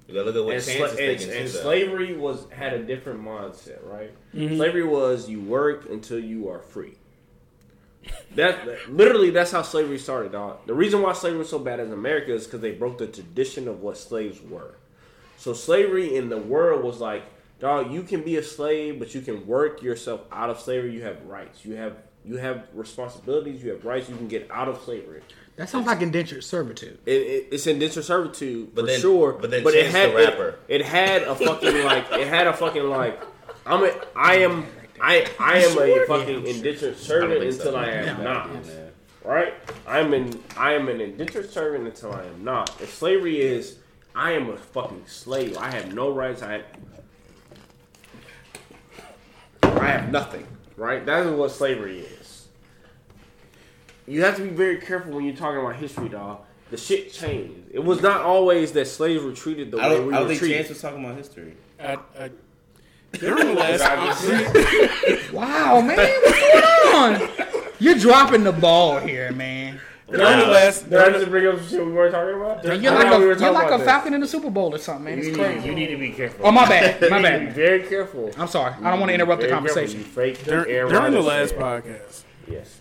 you gotta look at what and, Chance sla- is and, and slavery was had a different mindset, right? Mm-hmm. Slavery was you work until you are free. That that- literally that's how slavery started. Dog. The reason why slavery was so bad in America is because they broke the tradition of what slaves were. So slavery in the world was like, dog, you can be a slave, but you can work yourself out of slavery. You have rights. You have you have responsibilities. You have rights. You can get out of slavery. That sounds like indentured servitude. It, it, it's indentured servitude But for then- sure. but then but it had the Rapper. It, it had a fucking like. It had a fucking like. I'm a. I am. I I am a fucking indentured servant think so. until I am not. Right? I'm in. I am an indentured servant until I am not. If slavery is, I am a fucking slave. I have no rights. I. I have nothing. Right? That is what slavery is. You have to be very careful when you're talking about history, dog. The shit changed. It was not always that slaves were treated the I way don't, we I don't were think treated. Chance was talking about history. I, I, during the last, Wow, man, what's going on? You're dropping the ball here, man. During the last, Did I just bring up shit we weren't talking about? Man, you're I like a, we you're like about a this. Falcon in the Super Bowl or something, man. It's You crazy. need, you need to be careful. Oh my bad, my You be bad. very careful. I'm sorry. I don't want to interrupt the conversation. You fake Dur- Aaron during the last fan. podcast, Yes.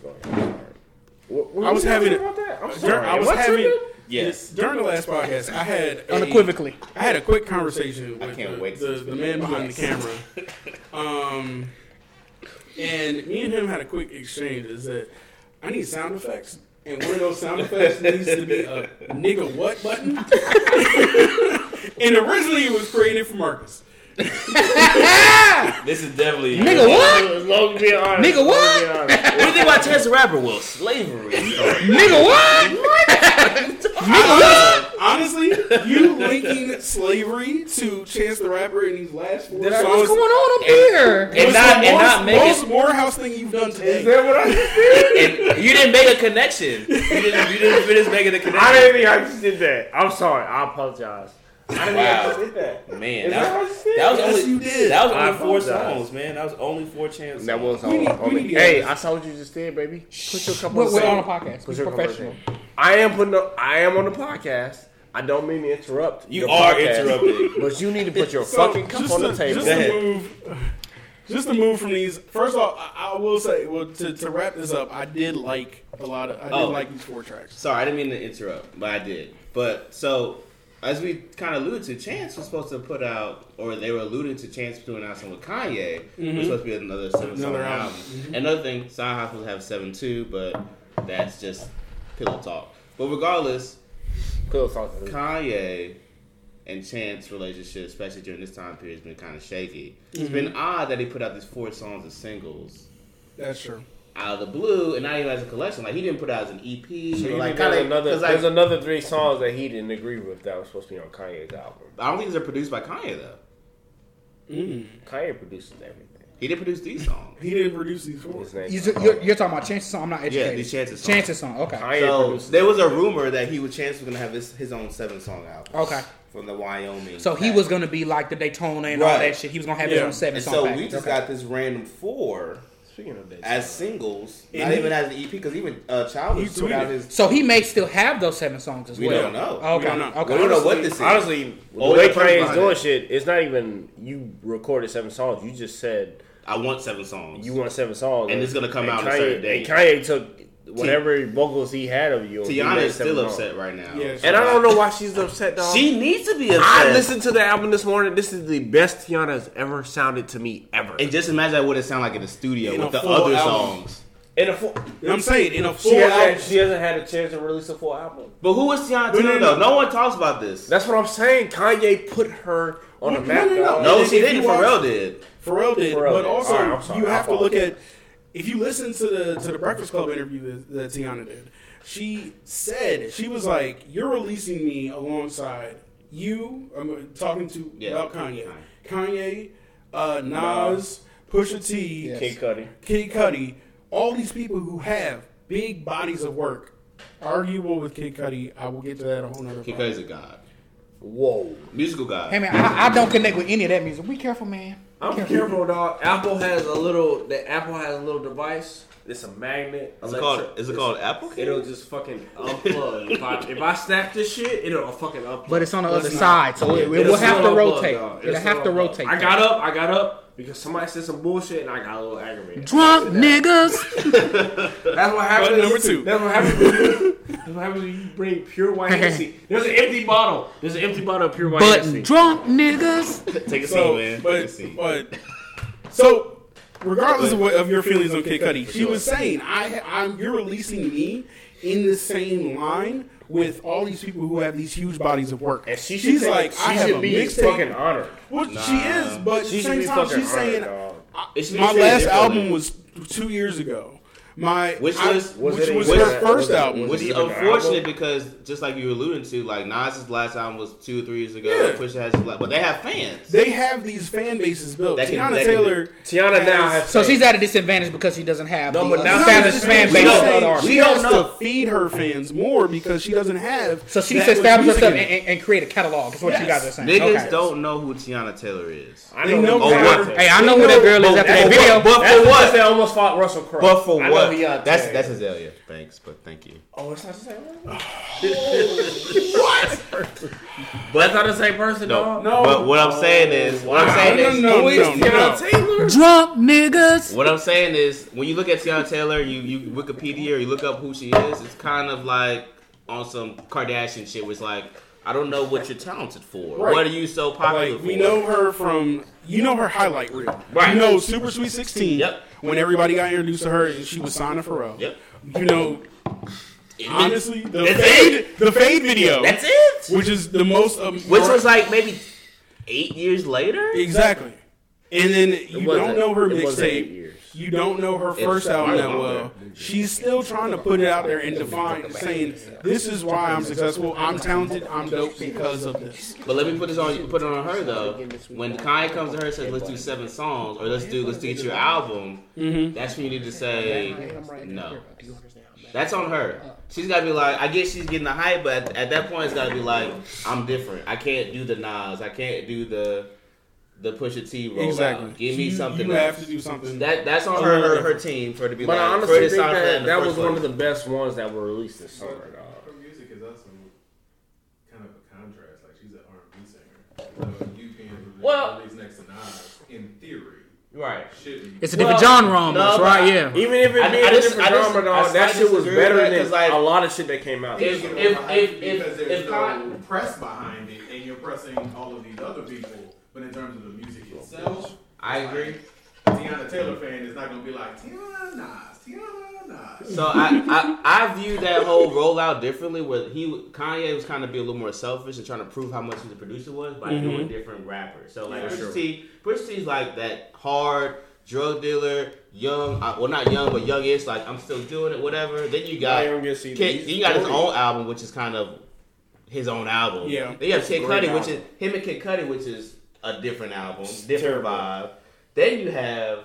What, what I was having talking about that. I'm dur- sorry. I was What having? Yes. during the last podcast, I had a, Unequivocally. I had a quick conversation with can't the, wait the, the man behind the camera. Um, and me and him had a quick exchange. Is that I need sound effects, and one of those sound effects needs to be a nigga what button. and originally it was created for Marcus. This is definitely uh, Nigga, what? As long as being honest. Nigga, as long what? honest. What do you think about Chance the Rapper? Well, slavery. Nigga, what? Honestly, you linking slavery to Chance the Rapper in these last four songs What's going on up here? and was not the and most, not make most it. Morehouse thing you've done today. Is that what I just did? You didn't make a connection. You didn't. You didn't finish making the I connection. didn't think I just did that. I'm sorry. I apologize. I didn't Wow. just did that. Man, that, that was, that was Yes, only you did. that was I only four apologize. songs, man. That was only four Chance. That was songs. on, need- on we me. need to get Hey. I saw what you just did, baby. Put your couple We're, of we're on a podcast. Put your professional. I am putting. Up, I am on the podcast. I don't mean to interrupt. You are podcast, interrupting. but you need to put your So, fucking cup on the to- table. Just to move, just to move from these. First off, I, I will say, well, to, to wrap this up, I did like a lot of. I did Oh. like these four tracks. Sorry, I didn't mean to interrupt, but I did. But so, as we kind of alluded to, Chance was supposed to put out, or they were alluding to Chance doing out something with Kanye. It was mm-hmm. supposed to be another seven song Another album. album. Mm-hmm. Another thing, Sound House will have seven too, but that's just pillow talk. But regardless, Pillow talk. Kanye and Chance relationship, especially during this time period, has been kind of shaky. It's mm-hmm. been odd that he put out these four songs as singles That's true. Out of the blue, and not even as a collection. Like he didn't put out as an EP. So like there's kind of another. like, there's another three songs that he didn't agree with that was supposed to be on Kanye's album. I don't think they're produced by Kanye though. Mm. Kanye produces everything. He didn't produce these songs. He didn't produce these four. His name. You, you're, you're talking about Chance's song. I'm not educated. these Chance's songs. Chance's song. Okay. Kanye So there was a rumor that he would chance was gonna have his, his own seven song album. Okay. From the Wyoming. So he pack. was gonna be like the Daytona and all that shit. He was gonna have his own seven And song. so pack. we just Okay. got this random four Speaking of that, as singles, And not he- even as an EP, because even uh, Childish He put out tweeted. his. So he may still have those seven songs as We well. don't know. Okay. We don't know. Okay. We don't know what this is. honestly, the way the person Kanye's doing it. shit, it's not even you recorded seven songs. You just said I want seven songs. you want seven songs, And it's gonna come and out on a certain date. And Kanye took whatever vocals he had of you. he Teyana is still songs. upset right now. Yeah, and I don't know why she's upset, dog. She needs to be upset. I listened to the album this morning. This is the best Teyana has ever sounded to me ever. And just imagine what it sound like in the studio In with the other album. songs. in a full, I'm saying in a she, full hasn't, album. she hasn't had a chance to release a full album. But who is Teyana No, no, Taylor no. though? No one talks about this. That's what I'm saying. Kanye put her on No, the map. no, no, dog. No, And she didn't. you Pharrell did. Pharrell did, Pharrell but did. also All right, I'm sorry. you I have to look at if you listen to the to the Breakfast Club interview that, that Teyana did. She said she was like, "You're releasing me alongside you." I'm talking to Yeah. about Kanye, Kanye, uh, Nas, Pusha T, Yes. Kid Cudi. Kid Cudi, all these people who have big bodies of work. Arguable with Kid Cudi, I will get to that a whole nother. Kid. Cudi's a god. Whoa. Musical god. Hey man, I, I don't connect with any of that music. Be careful, man. Be I'm careful, dog. Apple has a little. The Apple has a little device. It's a magnet. Is it called? Is it called Apple? Kid? It'll just fucking unplug. if, I, if I snap this shit, it'll fucking unplug. But it's on the other side, so it, it It'll have to rotate. It'll have to rotate. I got up. I got up because somebody said some bullshit, and I got a little aggravated. Drunk niggas. That's what happens. Number two. That's what happens. That's what happens when you bring pure white Hennessy. There's an empty bottle. There's an empty bottle of pure white But Hennessy. drunk niggas. Take a seat, man. Take a but seat. but so regardless of what of your feelings on Kid Cudi, she was saying, "I, I'm you're releasing me in the same line with all these people who have these huge bodies of work." And she should she's take- like, she "I have should a be mixtape." fucking honored. Well, she is, but at the same time, she's saying, honored, dog. Uh, it should be "My last album was two years ago." My Which I- was- was which it was even- her was it- first was album. Which it is even an unfortunate album? because, just like you alluded to, like Nas's last album was two or three years ago. Yeah. Pusha has, but they have fans. they have these fan bases built. That Teyana can Taylor, Teyana now has. So she's at a disadvantage because she doesn't have No, but now established she's- fan we base. She's don't- of other saying artists. she We don't has know. to feed her fans more because she doesn't have. So she needs that to establish herself and, and, and create a catalog. Is what you guys are saying. Niggas Okay. don't know who Teyana Taylor is. I know. know who her. Teyana Taylor Hey, I know who that girl is after that video. But for what? They almost fought Russell Crowe. But for I know what? Beyonce. That's that's Azalea. Thanks, but thank you. Oh, it's not the same one. What? But that's not the same person, No, dog. No. But what I'm saying is, what I'm saying is, no, Who is no, Teyana no. Taylor? Drunk niggas. What I'm saying is, when you look at Teyana Taylor, you you Wikipedia or you look up who she is, it's kind of like on some Kardashian shit. Where it's like, I don't know what you're talented for. Right. What are you so popular Like for? we know her from you know her highlight reel. Right. You know Super Sweet Sixteen. Yep. When everybody got introduced to her and she was signed to Pharrell. Yep. You know, honestly, the That's fade, the fade video, That's it. which is the most, um, Which was like maybe eight years later. exactly. And then you don't know her it mixtape. You don't know her first album that well. She's still trying to put it out there and define, saying, "This is why I'm successful. I'm talented. I'm dope because of this." But let me put this on put it on her though. When Kanye comes to her and says, "Let's do seven songs," or "Let's do let's get your album," mm-hmm. that's when you need to say no. That's on her. She's got to be like, I guess she's getting the hype, but at, at that point, it's got to be like, I'm different. I can't do the Nas. I can't do the the Pusha T rollout. Exactly. Give me You- something You else. have to do something. That that's on her her, her team for her to be But like I honestly her think sign that that first was one of the best ones that were released this summer, Her, dog. her music is also kind of a contrast. Like she's an R&B singer. So you being Well- released next to Nas, in theory, right. It's a Well, different genre almost, no, right? Yeah. Even if it I- being I a just- different I just- genre, dog, that shit was better that, than 'cause, like, a lot of shit that came out. If- if- if- if- because if there's no Con- press behind it, and you're pressing all of these other people, but in terms of the music itself, I agree. Teyana Taylor fan is not gonna be like Teyana Nas, Teyana Nas. So I, I I view that whole rollout differently. Where he Kanye was kind of be a little more selfish and trying to prove how much he the producer was by doing different rappers. So like Yeah, Pusha sure. T, Pusha T's like that hard drug dealer, young. Uh, well, not young, but youngish. Like I'm still doing it, whatever. Then you got he- Kid, he's you got his own album, which is kind of his own album. Yeah. Then you have Kid Great Cudi, which is him and Kid Cudi, which is a different album, different terrible. vibe. Then you have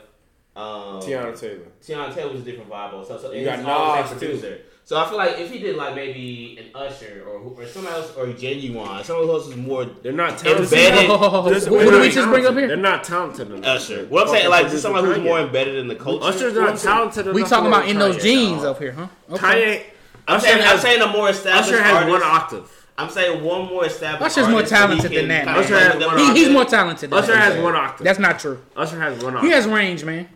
um, Teyana Taylor. Teyana Taylor was a different vibe. Also, so You got it's all the Nas, same too. So I feel like if he did like maybe an Usher or or someone else or Genuine, someone else was more They're not talented. Embedded. Just- Who wait, do we just bring up here? They're not talented enough. Usher. What I'm saying, like producer someone who's more embedded in the culture. Usher's not talented enough. We talking about in those jeans up here, huh? Okay. Kanye. I'm Usher saying, I'm saying a more established Usher has artist. one octave. I'm saying one more established. Usher's more artist, so he talented than that, kinda. Usher has one them He, he's more talented than Usher has one octave. That's not true. Usher has one octave. He has range, man.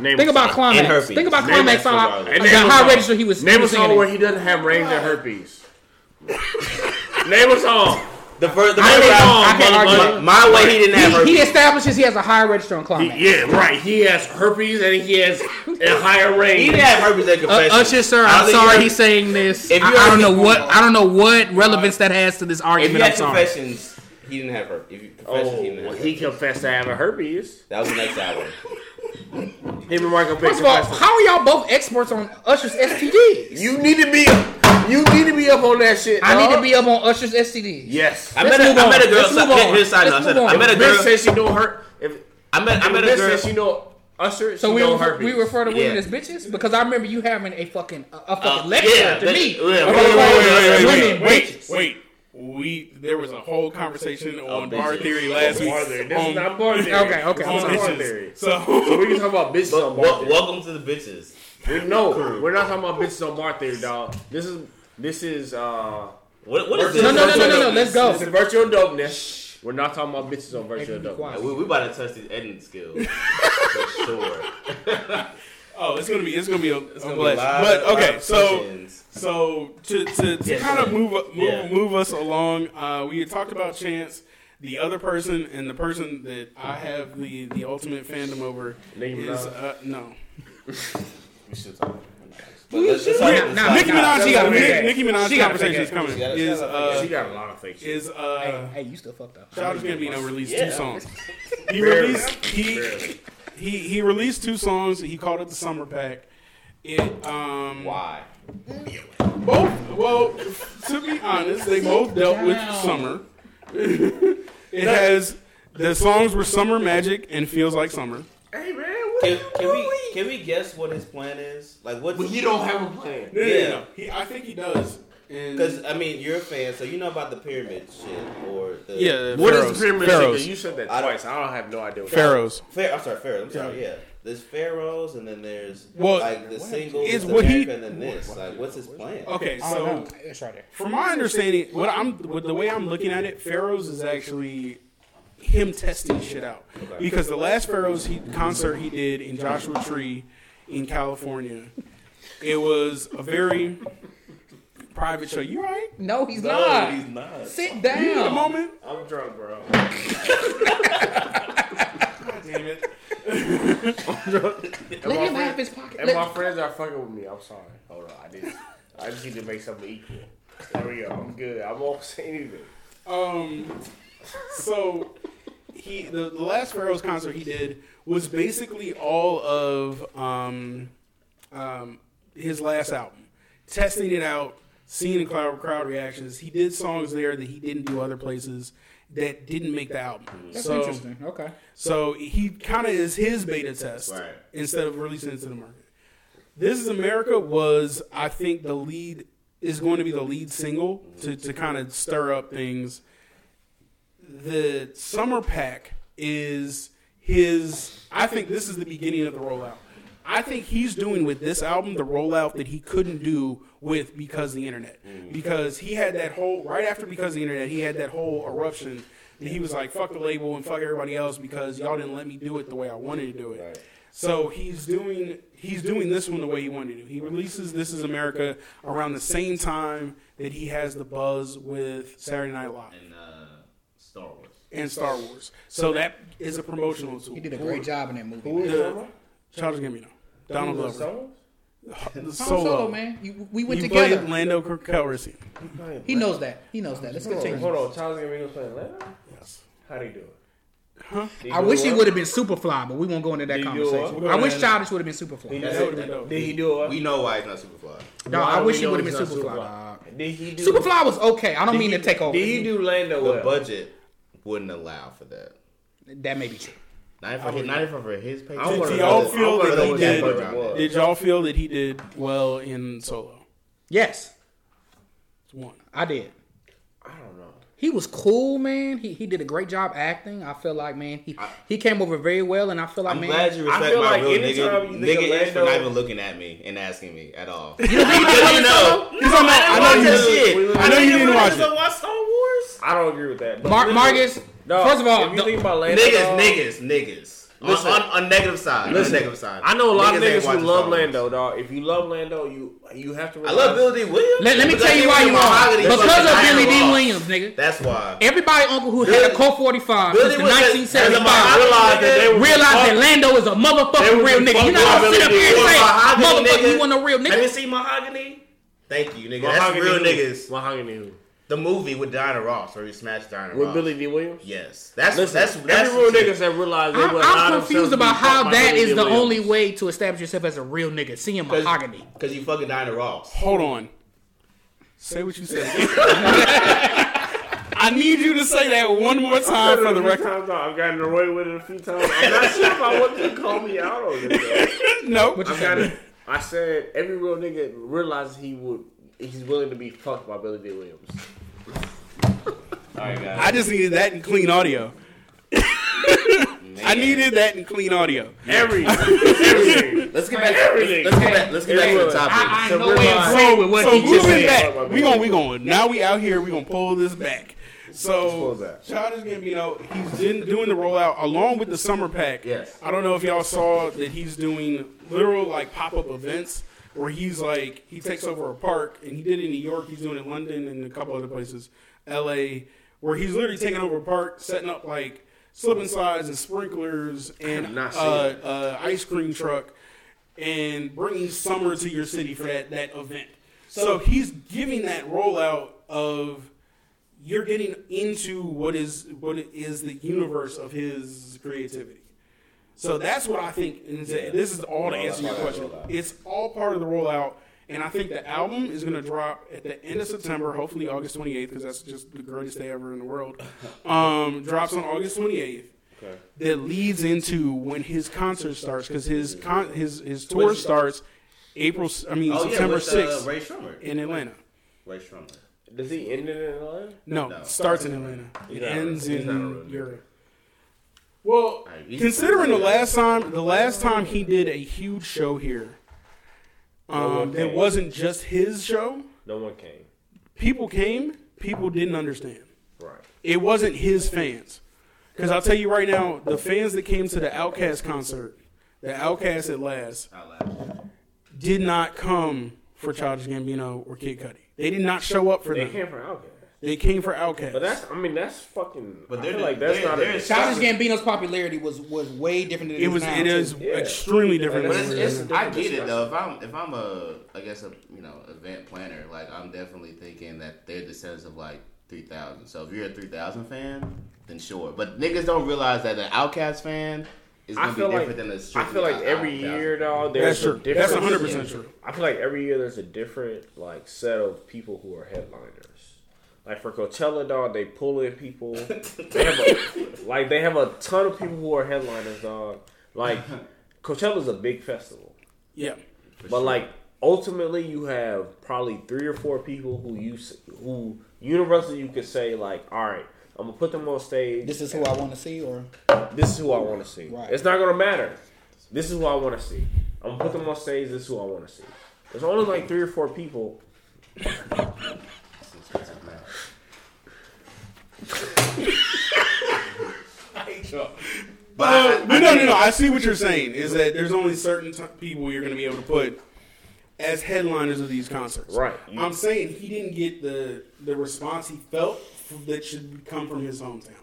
Name Think about song. climax. herpes. Think about Name climax. that How, song. And like, a how register he was. Name he a was singing song where he doesn't have range and herpes. Name a song. The first, the first can't- round, I can't my, argue. my way he didn't have He, herpes. he establishes he has a higher register on He- yeah, right. He has herpes and he has a higher rate. He range. didn't have herpes at Uh, confession. Usher, sir, I don't I'm sorry he's saying this. If I, you I don't know what I don't know what relevance that has to this If you argument. had I'm sorry. confessions, he didn't have herpes. If you confessions, Oh, he didn't have he herpes. confessed to having herpes. That was the next album. Him and Michael First of all, how are y'all both experts on Usher's STDs? You need to be. You need to be up on that shit. I need to be up on Usher's STDs. Yes. I Let's met a, move I on. met a girl. Let's move Here- on. Here's a side note. Let's I said- move I on. met a Bitch girl. says she know her. If I met. I if a met a bitch girl. says she know Usher, So she we know refer, herpes. we refer to women Yeah. as bitches because I remember you having a fucking a, a fucking Uh, lecture yeah, to that- me. yeah, wait, about wait, wait, women wait, wait, wait, bitches. wait. We there was a whole conversation on bitches. bar theory last week. Bar theory. This on- is not bar theory. Okay, okay, This I'm is sorry. bar theory. So So we can talk about bitches But on bar wel- theory. welcome to the bitches. We know we're not talking about bitches on bar theory, dog. This is this is uh. What, what is this? No, no, no, no, no, no. Let's go. This is virtual dopeness. We're not talking about bitches on virtual Be dopeness. We, we about to test these editing skills for sure. oh, it's gonna be it's gonna be a, It's a gonna be blast. live- But okay, live so questions. So to to, to Yeah, kind of move move Yeah. move us along, uh, we had talked about Chance. The other person and the person that I have the the ultimate fandom over Nicki is uh, no we should talk. But let's, let's Nah, nah, Nicki Minaj. she got a Nicki, Minaj She got a fake conversation is coming. She got a- Is she got a uh, She got a lot of fake shit. is uh. Hey, hey, you still fucked up. Childish Gambino released Yeah. two songs. He released he, Barely. he he released two songs. He called it the Summer Pack. It um Why? Both well to be honest they both dealt with summer. it has the songs were Summer Magic and Feels Like Summer. Hey man. Can, can we can we guess what his plan is? Like what? But you don't have a plan. No, no, no, Yeah. no. He, I think he does. Because I mean, you're a fan, so you know about the pyramid shit or the yeah, What is Pharaohs. the pyramid shit? 'Cause Pharaohs. You said that I don't- twice. I don't have no idea. What Pharaohs. Pharaoh, I'm sorry, Pharaoh. I'm sorry. Yeah, there's pharaohs, and then there's Well, like the singles, is the what he- America, and then this. Like, what's his plan? Okay, so. It's right there. From my understanding, what I'm with the way I'm looking at it, Pharaohs is actually him testing shit out. Because the last Pharaohs he, concert he did in Joshua Tree in California, it was a very private show. You right? No, he's No, not. he's not. Sit You need a down. moment? I'm drunk, bro. God damn it. Let him have his pocket. And my friends are fucking with me. I'm sorry. Hold on. I did. I just need to make something equal. There we go. I'm good. I won't say anything. Um, so he the, the last Pharaohs concert he did was basically all of um, um, his last album, testing it out, seeing the crowd crowd reactions. He did songs there that he didn't do other places that didn't make the album. Mm-hmm. that's so, interesting. Okay. So he kind of is his beta test Right. instead of releasing it to the market. This is America was, I think, the lead is going to be the lead single mm-hmm. to, to kind of stir up things. The summer pack is his. I think this is the beginning of the rollout. I think he's doing with this album the rollout that he couldn't do with because of the internet. Because he had that whole right after because of the internet, he had that whole eruption that he was like, "Fuck the label and fuck everybody else because y'all didn't let me do it the way I wanted to do it." Right. So he's doing he's doing this one the way he wanted to. Do. He releases This Is America around the same time that he has the buzz with Saturday Night Live And uh, Star Wars. and Star Wars. So that is a promotional tool. He did a great job in that movie. Who is The- that? Childish Gambino, Donald Glover, that? Solo, solo, man. You, we went He together. played Lando Calrissian. He knows that. He knows that. Let's Hold on, continue. hold on. Charles Gambino playing Lando. Yes. How'd he do it? Huh? I wish he would have been Superfly, but we won't go into that Did he do conversation. I wish We're Childish would have been Superfly. he, That would've been dope. did he do it? We know why he's not Superfly. No, Why I wish he would have been Superfly. Superfly? Did he do? Superfly was okay. I don't mean he- to take over. Did he do Lando The well? budget wouldn't allow for that. That may be true. Not even for his, not even for his paycheck. I wanna Do y'all what- feel wanna that he did- Did y'all feel that he did well in Solo? Yes, one. I did. I don't know. He was cool, man. He he did a great job acting. I feel like, man, he he came over very well, and I feel like, man I'm man, glad you I respect feel my like real nigga. you Nigga of is for not even looking at me and asking me at all. you know, he did well in Solo. Because I know, I know you. that shit. I know you didn't watch Niggas don't it. watch Star Wars. I don't agree with that. But Mar- listen- Marcus, No, first of all, if you the- think about Lando, Niggas, dog, niggas, niggas. On, Listen. on, on negative side. Listen, on negative side. I know a lot of niggas who love Lando, dog. If you love Lando, you you have to. I love Bill Dee Williams. let, let me tell you why you Mahogany are. Because of Billy Dee Ross. Williams, nigga. That's why. Everybody, uncle who had a Colt 45 Billy since the was a- as a 1975 Mahogany realized that they realized that Lando is a motherfucking real nigga. You know how I sit up here and He was say, Mahogany, motherfucker, nigga. you want a real Have you nigga? seen Mahogany? Thank you, nigga. Mahogany That's real who? niggas. Mahogany who? The movie with Diana Ross, where he smashed Diana Ross With Ross. Billy Dee Williams. Yes, that's Listen, that's that's every real the shit. niggas that realize they I'm, would allow I'm themselves confused to be about fucked how by that Billy is D. the Williams. only way to establish yourself as a real nigga. Seeing mahogany. Because you fucking Diana Ross. Hold on. Say what you said. I need you to say that one more time for the record. Times I've gotten away with it a few times. I'm not sure if I want you to call me out on it. though. No. What you I got saying? it. I said every real nigga realizes he would. He's willing to be fucked by Billy Dee Williams. All right, guys. I just needed that in clean audio. I needed that in clean audio. Every everything. Let's get back. Everything. Let's get back. Let's get back to the topic. I, I So know we're way not- agree with what so he just said. back, we going we going now we out here we gonna pull this back. So pull it back. Childish Gambino, he's in, doing the rollout along with the summer pack. Yes. I don't know if y'all saw that he's doing literal like pop up events where he's like he takes over a park and he did it in New York. He's doing it in London and a couple other places, L.A. Where he's literally taking over a park, setting up like slip and slides and sprinklers and uh, uh, ice cream truck and bringing summer to your city for that, that event. So he's giving that rollout of you're getting into what is what is the universe of his creativity. So that's what I think. And this is all to answer your question. It's all part of the rollout, and I think the album is going to drop at the end of September, hopefully August 28th, because that's just the greatest day ever in the world. Um, drops on August 28th. Okay. That leads into when his concert starts, because his con- his his tour starts April. I mean Oh yeah, September with, uh, 6th Ray in Atlanta. Rae Sremmurd. Does he end in Atlanta? No, No. it starts in Atlanta. It He's not a- ends he's not a in real. Europe. Well, considering the last time, the last time he did a huge show here, No um, it wasn't just his show. No one came. People came, people didn't understand. Right. It wasn't his fans. Because I'll tell you right now, the fans that came to the Outkast concert, the Outkast at last, did not come for Childish Gambino or Kid Cudi. They did not show up for They them. came for Outkast. They came for Outkast. But that's. I mean, that's fucking. But they're feel like that's they're- not. they're- A, Childish Gambino's popularity was was way different than it, it is was. now, It too. Yeah. extremely different. But it's, it is it's. I get it though. If I'm if I'm a I guess a you know event planner, like I'm definitely thinking that they're the sense of like three thousand. So if you're a three thousand fan, then sure. But niggas don't realize that an Outkast fan is gonna be feel different like. than a I strictly feel like every year, fan. dog. That's There's a true. That's different. 100 percent true. I feel like every year there's a different like set of people who are headliners. Like for Coachella, dog, they pull in people. They have a, like they have a ton of people who are headliners, dog. Like Coachella's a big festival, Yeah. but like ultimately you have probably three or four people who you s- who universally you could say like, all right, I'm gonna put them on stage. This is who I want to see, or This is who I want to see. Right. It's not gonna matter. This is who I want to see. I'm gonna put them on stage. This is who I want to see. There's only like three or four people. But Uh, I- but no, no, no. I see what you're saying. Is that there's only certain t- people you're going to be able to put as headliners of these concerts. Right. I'm saying he didn't get the the response he felt that should come from his hometown.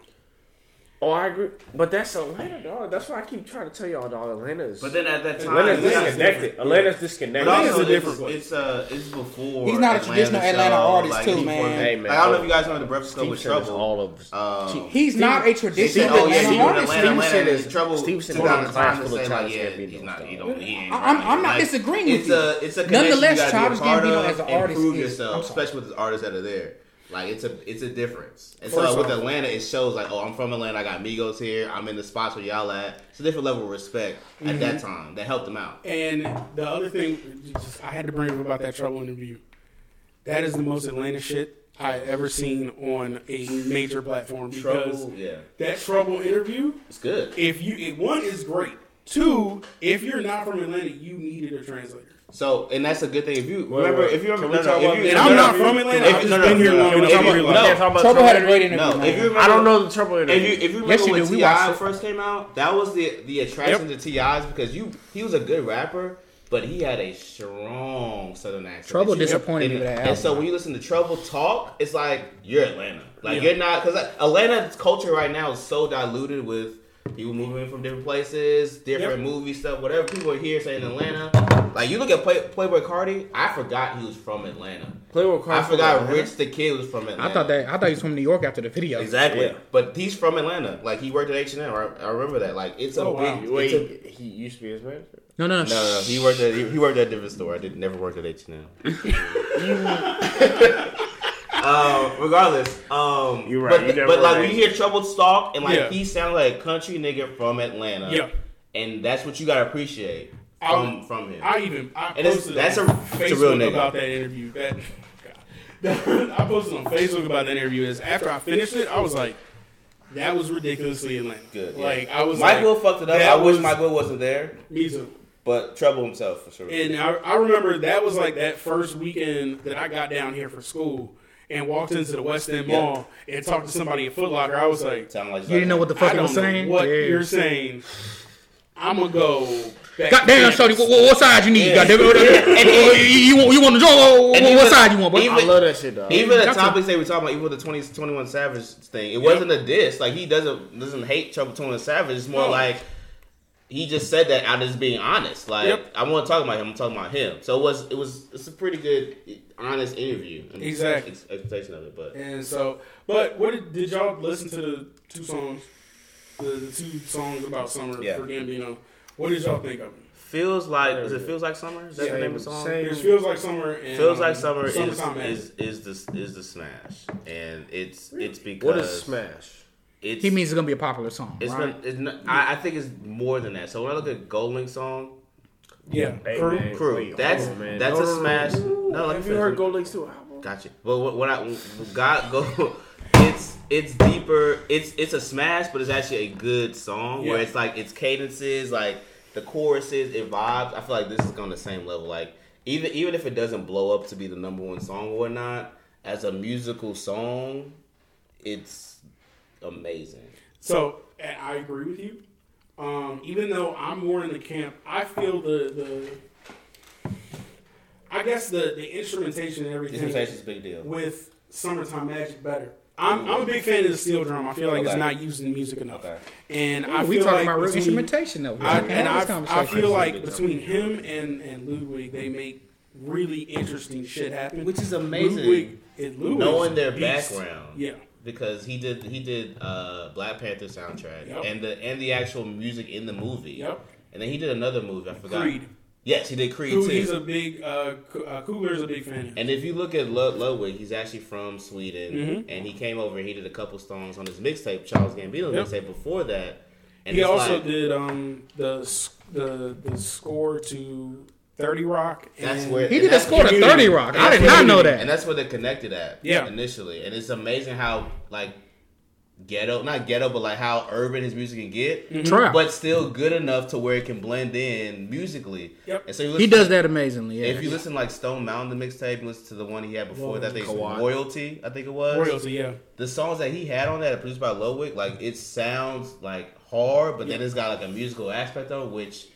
Oh, I agree. But that's Atlanta, dog. That's why I keep trying to tell y'all, dog. Atlanta is. But then at that time, Atlanta's it's- disconnected. Atlanta's But disconnected. Atlanta's also, a different it's, place. it's uh, it's before. He's not a traditional Atlanta show, artist, like, too, man. Hey, man. Like, I don't know if you guys remember the Breakfast Club Steve with Trouble. all of. Um, he's not a traditional said, oh yeah, Atlanta artist. Atlanta, Steve Atlanta. it's- Trouble. Steve said took it's the class time full of like, yeah, he's not. He don't. He ain't. I'm- I'm not disagreeing with it's you. A, it's a connection Nonetheless, you gotta be a part Gambino of as an and artist prove yourself, especially with the artists that are there. Like it's a it's a difference. And First so with off- Atlanta, it shows like, oh, I'm from Atlanta. I got Migos here. I'm in the spots where y'all at. It's a different level of respect at that Mm-hmm. time that helped them out. And the other thing, just, I had to bring up about that trouble interview. That is the most Atlanta shit I ever seen on a major platform because Trouble, yeah, that trouble interview. it's good. If you, it, one is great. Two, if you're not from Atlanta, you needed a translator. So, and that's a good thing. If you Wait, remember, wait. if you Can remember, we no, talk no, about if you, And I'm not from Atlanta. if- I've just no, no, been here no, long enough talk to about- realize. no. can't talk about Trouble had a great interview. interview. No, if you remember, I don't know the trouble interview. If you if you remember Yes, when do. T.I. first came out, that was the the attraction to T.I.'s because you he was a good rapper, but he had a strong southern accent. Trouble disappointed me and, with that And so when you listen to Trouble talk, it's like you're Atlanta. Like Yeah. you're not because like, Atlanta's culture right now is so diluted with people moving in from different places, different Yep. movie stuff, whatever people are here saying mm-hmm. Atlanta. Like you look at Play, Playboi Carti, I forgot he was from Atlanta. Playboi Carti, I Carti forgot from Rich the Kid was from Atlanta. I thought that I thought he was from New York after the video. Exactly. Yeah. But he's from Atlanta. Like he worked at H and M. I I remember that. Like it's a Oh, wow. big. Wait, a, he used to be his manager. No, no, no. no, no, no. He worked at he, he worked at a different store. I did never worked at H and M. Um, regardless, um, You're right, But, you never but like worked when you hear Troubled Stalk and like Yeah. he sounds like a country nigga from Atlanta. Yeah. and that's what you gotta appreciate I- from from him. I even I And posted that's on a- it's a Facebook real nigga. about that interview. That, God. I posted on Facebook about that interview. Is after I finished it, I was like, that was ridiculously Atlanta. Good. yeah. Like I was Michael like, fucked it up. I wish was- Mike Will wasn't there, me too. but Trouble himself for sure. And I, I remember that was like that first weekend that I got down here for school and walked into the West End Yeah. Mall and talked to somebody at Foot Locker. I was like, like You didn't know what the fuck I he don't was know saying. what Yeah. you're saying. I'm gonna go. Back Goddamn, to Shorty, campus. what, what side you need? Yeah. Goddamn, and, oh, you, you, want- you want to draw? What, And what even- side you want? Boy? even- I love that shit, dog. Even the That's a- topics they were talking about, even with the 20, 21 Savage thing, it wasn't a diss. Like he doesn't doesn't hate Trouble Twenty One Savage. It's more No. like he just said that out of just being honest. Like Yep. I want to talk about him. I'm talking about him. So it was it was it's a pretty good honest interview. I mean, Exactly. Expectation of it, but And so, but what did, did y'all listen to the two songs? The, the two songs about summer Yeah. for Gambino. What did y'all think of it? feels like is it feels like summer? Is that the name of the song? same. It feels like summer. And, Feels um, like summer is Summertime is, is the is the smash, and it's it's because What is Smash? It's, He means it's gonna be a popular song. It's right? not, it's not, I, I think it's more than that. So when I look at GoldLink song, yeah. Hey, Crew. man. Crew, Wait, that's hold on, man. that's No, a no, no, smash. no. No, let me Have you finish. heard GoldLink's two album? Gotcha. But when when I when God go, it's it's deeper. It's it's a smash, but it's actually a good song where it's like its cadences, like the choruses, it vibes. I feel like this is on the same level. Like even even if it doesn't blow up to be the number one song or whatnot, as a musical song, it's amazing. So and I agree with you. Um, even though I'm more in the camp, I feel the the. I guess the the instrumentation and everything Instrumentation's a big deal. with "Summertime Magic" better. I'm, I'm a big fan of the steel drum. I feel like it's not used in music enough. Okay. And I we feel talking like about between- instrumentation though. I, and I, I feel like between time. him and, and Ludwig, they make really interesting shit happen. Which is amazing. Ludwig, it, Ludwig's Knowing their beast. background. Yeah. Because he did he did uh, Black Panther soundtrack Yep. and the and the actual music in the movie. Yep. And then he did another movie. I forgot. Creed. Yes, he did Creed Who too. he's a big, uh, uh, Coogler's a big fan and if you look at Lud- Ludwig, he's actually from Sweden, Mhm. and he came over. and He did a couple songs on his mixtape, Charles Gambino Yep. mixtape. Before that, and he also like, did um, the, the the score to 30 Rock. And That's where- He did a score to Thirty Rock. I did not know that. and that's where they connected at. Yeah. initially, and it's amazing how like ghetto, not ghetto, but like how urban his music can get. Mm-hmm. But still good enough to where it can blend in musically. Yep. And so you He listen, does that amazingly. Yeah. If you listen like Stone Mountain the mixtape, listen to the one he had before that, I think. Royalty. I think it was Royalty, yeah. The songs that he had on that, are produced by Ludwig. like it sounds like hard, but then it's got like a musical aspect of which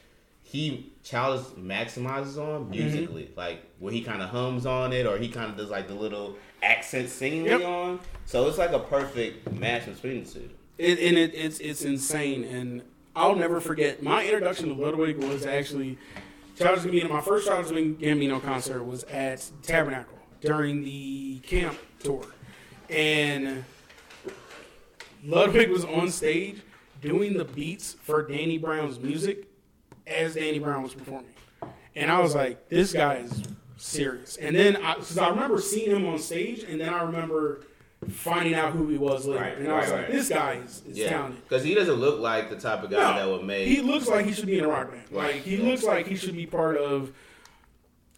he Childish maximizes on Mm-hmm. musically, like where he kind of hums on it, or he kind of does like the little accent singing Yep. on. So it's like a perfect match between the two. It, and it, it's it's insane, and I'll never forget my introduction to Ludwig was actually Childish Gambino. My first Childish Gambino concert was at Tabernacle during the camp tour, and Ludwig was on stage doing the beats for Danny Brown's music as Danny Brown was performing, and I was like, this guy is serious. And then, I, cause I remember seeing him on stage, and then I remember finding out who he was later, Right, and I was right, like, right. this guy is, is Yeah, talented. because he doesn't look like the type of guy that would make. He looks like he should be in a rock band. Right. Like he looks like he should be part of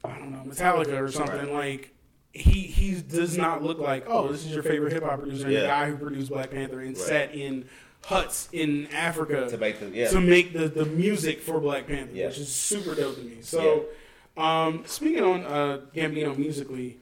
I don't know Metallica or something. Like he he does not look like oh this is your favorite hip hop producer, and the guy who produced Black Panther and Right. sat in huts in Africa to make the yeah. to make the, the music for Black Panther, Yeah. which is super dope to me. So, um, speaking on uh, Gambino musically,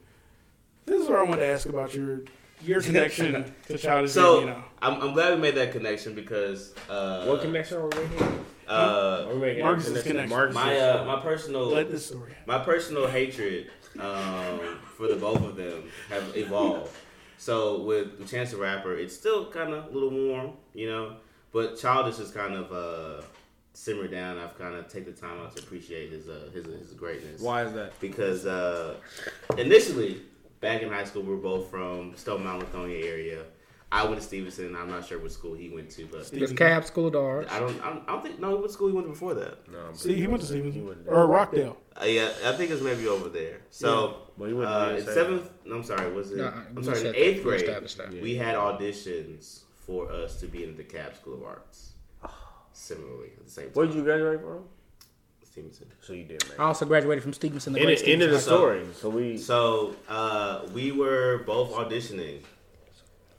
this is where I want to ask about your your connection to Childish so Gambino. I'm, I'm glad we made that connection because uh, What connection are we making? uh, Are we making Marcus's a connection. Marcus's my uh, my personal Let this story. my personal hatred um, for the both of them have evolved. So with Chance the Rapper, it's still kind of a little warm, you know. But Childish is kind of uh, simmered down. I've kind of take the time out to appreciate his uh, his his greatness. Why is that? Because uh, initially, back in high school, we were both from Stone Mountain, Lithonia area. I went to Stevenson. I'm not sure what school he went to, but It's Cab School of the Arts. I don't. I don't, I don't think. No, what school he went to before that? No, I'm See, he went to He Stevenson went or Rockdale. Uh, yeah, I think it's maybe over there. So, Well, went uh, in seventh. no, I'm sorry. Was it? No, I'm sorry. said In eighth We grade, established that. we had auditions for us to be in the DeKalb School of Arts. Similarly, at the same time. Where did you graduate from? Stephenson. So you did, man. I also graduated from Stephenson. The End, great it, end of the story. So we. So uh, we were both auditioning.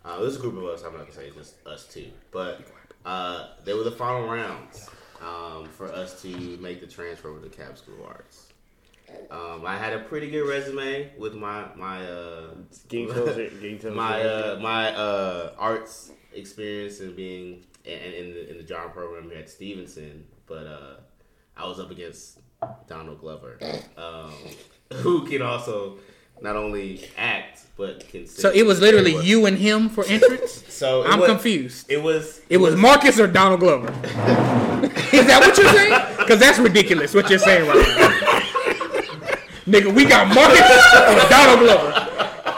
Uh, this a group of us. I'm not gonna say just us two, but uh, they were the final rounds um, for us to make the transfer over to Cab School of Arts. Um, I had a pretty good resume with my my uh, Can you tell us your- can you tell us my uh, my uh, arts experience and being in, in the in the John program here at Stephenson, but uh, I was up against Donald Glover, um, who can also not only act but can. Sing So it was literally very you and him for entrance. So I'm was- confused. It was. It was Marcus or Donald Glover. Is that what you're saying? Because that's ridiculous. What you're saying right now, nigga. We got Marcus or Donald Glover,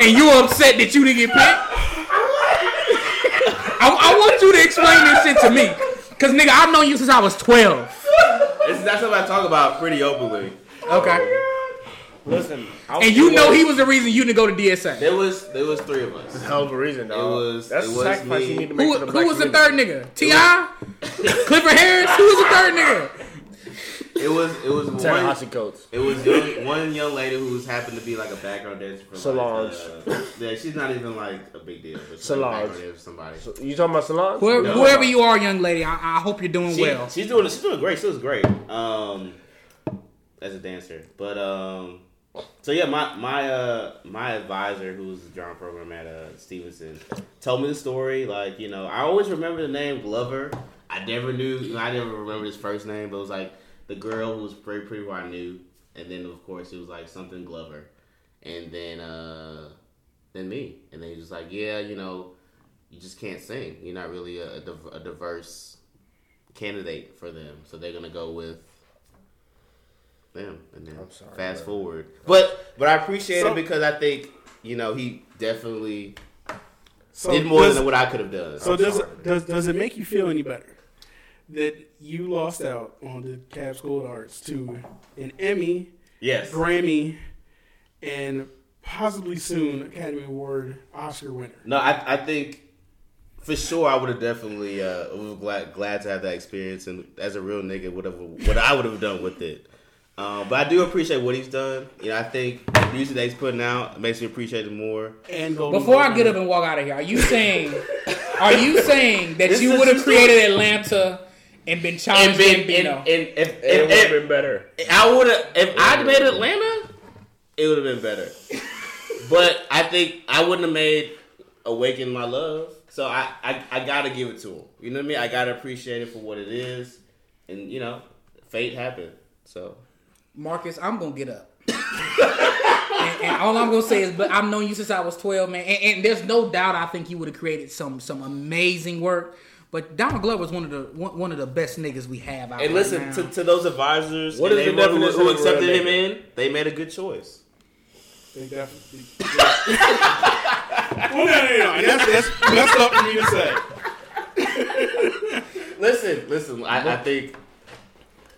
and you upset that you didn't get picked. I, I want you to explain this shit to me, cause nigga, I've known you since I was 12. It's, that's what I talk about pretty openly. Okay, Listen, I and you know he was the reason you didn't go to DSA. There was there was three of us. hell of a reason, dog. was- That's it the was sacrifice me. you need to make Who, for the who was the third nigga? T.I, Clifford Harris. Who was the third nigga? It was it was one. Ta-Nehisi Coates. It was young, one young lady who was happened to be like a background dancer for Solange. Like, uh, yeah, she's not even like a big deal. But she's like Solange. background dancer for somebody. So, you talking about Solange? Whoever, No. whoever you are, young lady, I, I hope you're doing She- well. She's doing she's doing great. She was great. Um, as a dancer, but um, so yeah, my my uh my advisor, who's the drama program at uh Stephenson, told me the story. Like you know, I always remember the name Glover. I never knew. I never remember his first name, but it was like the girl who was pretty pretty who I knew, and then of course it was like something Glover, and then uh then me, and then he was just like, yeah, you know, you just can't sing. You're not really a, a, a diverse candidate for them, so they're gonna go with them. And then I'm sorry, fast bro. forward, but but I appreciate So- it because I think you know he definitely So did more does, than what I could have done. So does it, does does it make you feel any better that you lost out on the Cab School of Arts to an Emmy, yes, Grammy, and possibly soon Academy Award Oscar winner? no, I I think. For sure, I would have definitely uh, was glad glad to have that experience, and as a real nigga, whatever what I would have done with it. Um, but I do appreciate what he's done. You know, I think the music that he's putting out makes me appreciate it more. And Golden Before Globe I get up and walk out of here, are you saying, are you saying that This you would have just- created Atlanta and been And, challenged been, and, Gambino? and if, It would have been better. I would have if I'd made Atlanta, it would have been better. but I think I wouldn't have made Awaken My Love. So I, I I gotta give it to him. You know what I mean? I gotta appreciate it for what it is, and you know, fate happened. So Marcus, I'm gonna get up. and, and all I'm gonna say is, but I've known you since I was 12, man. And, and there's no doubt I think you would have created some some amazing work. But Donald Glover is one of the one, one of the best niggas we have out and right listen now. to, to those advisors. What and is the everyone who, definition who accepted him in? They made a good choice. They definitely. well, no, no, no. That's that's that's up for me to say. Listen, listen. I, I think.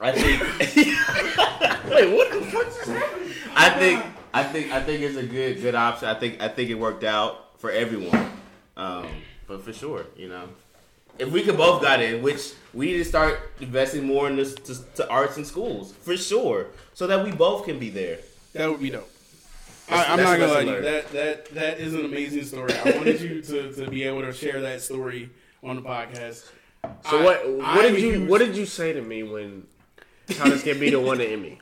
I think. Wait, what the fuck just happened? I think I think I think it's a good good option. I think I think it worked out for everyone. Um, but for sure, you know, if we could both got in, which we need to start investing more in this to, to arts and schools for sure, so that we both can be there. That would be dope. That's- I, I'm not gonna lie lesson to you. That that that is an amazing story. I wanted you to, to be able to share that story on the podcast. So I- what? I'm What did you? huge- What did you say to me when Childish Gambino won the one to Emmy?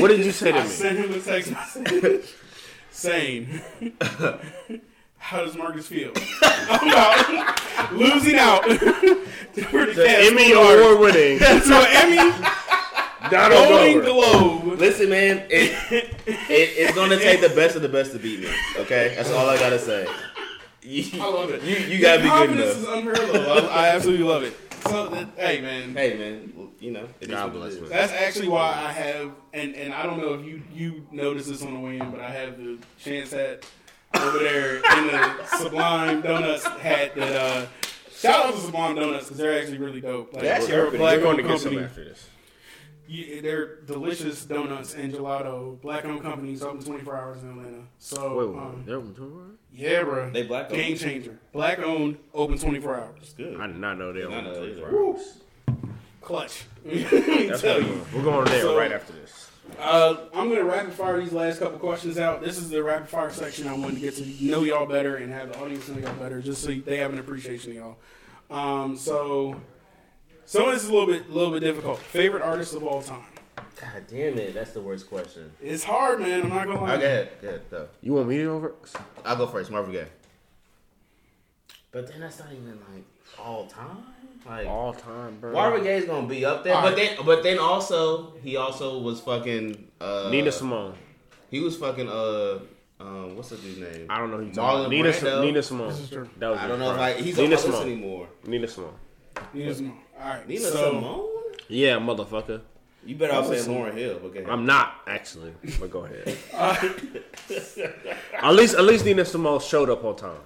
What did you say to I me? sent him a text message saying, "How does Marcus feel about losing out for the, The cast Emmy award award winning to an Emmy Donald Golden Glover. Globe." Listen, man, it, it it's gonna take the best of the best to beat me. Okay, that's all I gotta say. You, I love it. You, you gotta be good Confidence enough. is unparalleled. I, I absolutely love it. So, that, hey, man, Hey, man, you know, it is God what bless, is. man. That's actually why I have, and, and I don't know if you you noticed this on the way in, but I have the chance hat over there in the Sublime Donuts hat. That uh, shout out to Sublime Donuts because they're actually really dope. Like, They actually they're are a pretty black We're going owned to get some company. after this. Yeah, they're delicious donuts and gelato. Black owned companies open 24 hours in Atlanta. So Wait, wait, um, they're open tomorrow? Yeah, bro, They black owned? game changer. Black owned, open 24 hours. It's good. I did not know they Did not know that 24 either. hours. Clutch. That's Tell you. we're going. We're going there So- right after this. Uh, I'm gonna rapid fire these last couple questions out. This is the rapid fire section. I wanted to get to know y'all better and have the audience know y'all better, just so they have an appreciation of y'all. Um, so some of this is a little bit, little bit difficult. Favorite artist of all time. God damn it, that's the worst question. It's hard, man. I'm not gonna lie. All right, go ahead, go ahead, go. You want me to go first? I'll go first, Marvin Gaye. But then that's not even like all time. Like All time, bro. Marvin Gaye's gonna be up there, All but right. then but then also he also was fucking uh Nina Simone. He was fucking uh um what's the dude's name? I don't know who Marlon. Nina, Brando. Nina Simone. This is true. That was I don't know if bro. I, he's Nina on my anymore. Nina Simone. Nina Simone. All right. Nina so, Simone? Yeah, motherfucker. You better off saying Lauryn Hill, but go ahead. I'm not actually, but go ahead. at least, at least Nina Simone showed up on time.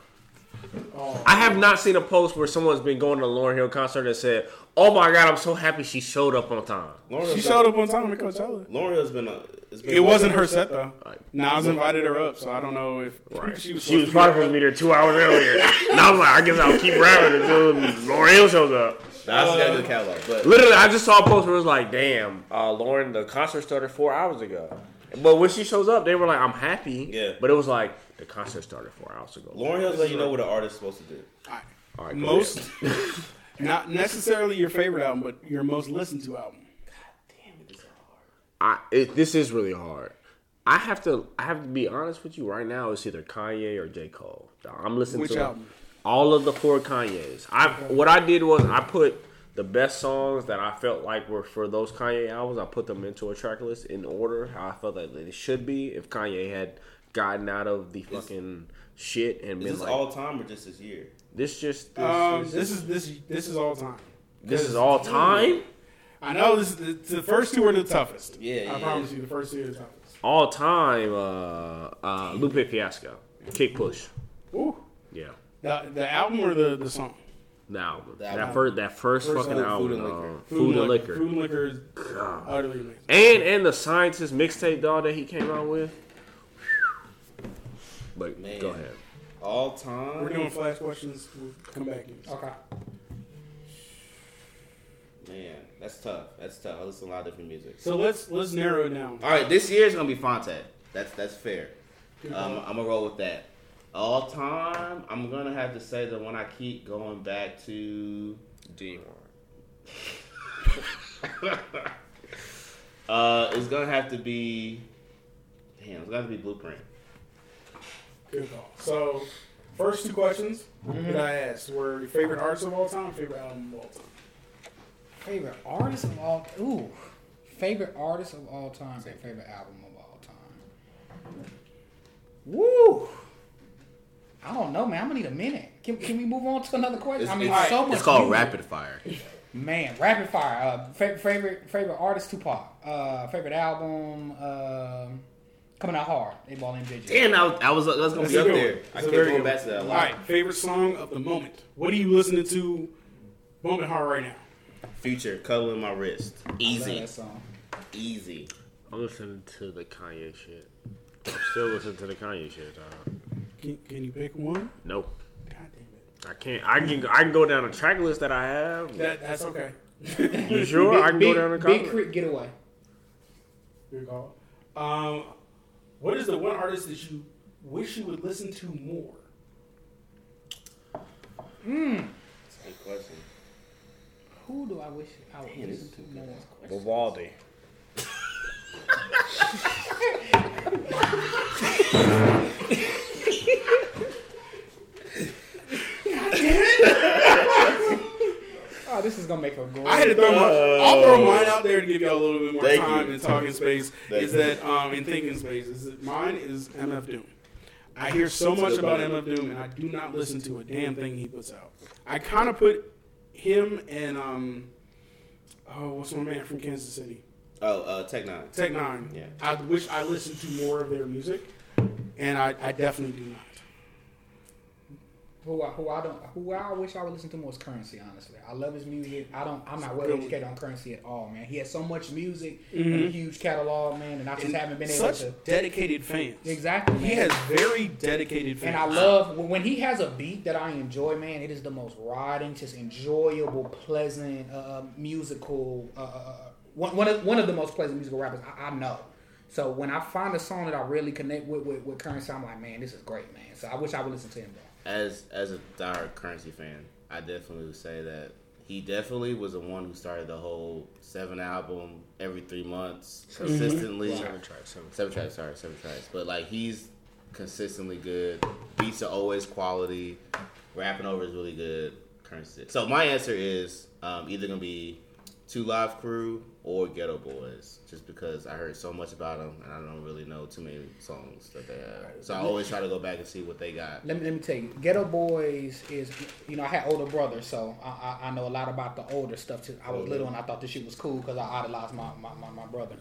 Oh, I have not seen a post where someone's been going to a Lauryn Hill concert and said, "Oh my god, I'm so happy she showed up on time." Lauryn she showed up on time at Coachella. Lauryn Hill's been a. It's been It wasn't her set though. Right. Nas invited her up, so I don't know if she was. She was supposed probably to supposed to be there two hours earlier. And I was like, I guess I'll keep rapping until Lauryn Hill shows up. Nah, I just gotta do the catalog, but Literally, I just saw a post where it was like, "Damn, uh, Lauryn, the concert started four hours ago." But when she shows up, they were like, "I'm happy." Yeah. But it was like the concert started four hours ago. Lauryn Hill's let you know what an artist's supposed to do. All right, go most, not necessarily your favorite album, but your most listened to album. God damn it, this is hard. I, it, this is really hard. I have to. I have to be honest with you right now. It's either Kanye or J Cole. I'm listening Which to album? All of the four Kanyes. I what I did was I put the best songs that I felt like were for those Kanye albums. I put them into a track list in order how I felt that they should be. If Kanye had gotten out of the fucking shit and Is been this like, all time or just this year? this just this, Um, this, this is this this is all time. this is all time. I know this. The, the first two are the toughest. Yeah, I yeah. promise you, the first two are the toughest. All time. Uh, uh, Lupe Fiasco, Kick Push. Ooh, Yeah. The the album or the the song? The album. The That first, that first, First fucking album, album, Food and uh, Liquor. food, and liquor, Food and liquor is utterly amazing. and and the scientist mixtape dog that he came out with. But Man. go ahead. All time. We're doing flash questions. We'll come back. Okay. Man, that's tough. That's tough. I listen to a lot of different music. So let's let's narrow it down. All right, this year is gonna be Phonte. That's that's fair. Um, I'm gonna roll with that. All time, I'm gonna have to say the one I keep going back to. D one. Uh, it's gonna have to be. Damn, it's gonna have to be Blueprint. Good call. So, first two questions that I asked were your favorite artist of all time, favorite album of all time. Favorite artist of all ooh. Favorite artist of all time and favorite album of all time. Woo! I don't know, man. I'm gonna need a minute. Can, can we move on to another question? It's, I mean, it's, so much. it's called music. Rapid Fire. Man, rapid fire. Uh, favorite favorite favorite artist Tupac. Uh, favorite album. Um, coming out hard. They ball in digits. Damn, I was, I was, I was gonna That's be up there. one. I That's a kept very going back to that a All lot. right, favorite song of the moment. What are you listening to? Moment hard right now. Future, cuddling my wrist. I love Easy, that song. easy. I'm listening to the Kanye shit. I'm still listening to the Kanye shit, dog. Can, can you pick one? No. God damn it. I can't. I can. I can go down a track list that I have. That, that's okay. You sure? I can go Big, down a Big Creek Getaway. Good call. Um, what is the one artist that you wish you would listen to more? Hmm. That's a good question. Who do I wish I would listen to more? Vivaldi. this is gonna make a great. I had to throw my, I'll throw mine out there to give y'all a little bit more Thank time you. in talking space. Thank is you. that um, in thinking space? Is that mine is MF Doom. I hear so much about MF Doom, and I do not listen to a damn thing he puts out. I kind of put him and um, oh, what's my man from Kansas City? Oh, uh, Tech N9ne. Tech N9ne. Yeah. I wish I listened to more of their music, and I, I definitely do not. Who I, who I don't who I wish I would listen to more is Curren$y. Honestly, I love his music. I don't. I'm not well educated on Curren$y at all, man. He has so much music and Mhm. a huge catalog, man, and I just haven't been able to. Dedicated fans. Exactly. He has very dedicated fans. And I love when he has a beat that I enjoy, man. It is the most riding, just enjoyable, pleasant, uh, musical. Uh, uh, one one of, one of the most pleasant musical rappers I, I know. So when I find a song that I really connect with, with with Curren$y, I'm like, man, this is great, man. So I wish I would listen to him more. As as a diehard Curren$y fan, I definitely would say that he definitely was the one who started the whole seven album every three months consistently. Seven tracks. Seven. Seven tracks, sorry, seven tracks. But like he's consistently good. Beats are always quality. Rapping over is really good. Curren$y. So my answer is um, either gonna be Two Live Crew or Geto Boys, just because I heard so much about them and I don't really know too many songs that they have. So I always try to go back and see what they got. Let me let me tell you, Geto Boys is you know I had older brothers, so I, I, I know a lot about the older stuff too. I was little and I thought this shit was cool because I idolized my my, my, my brother.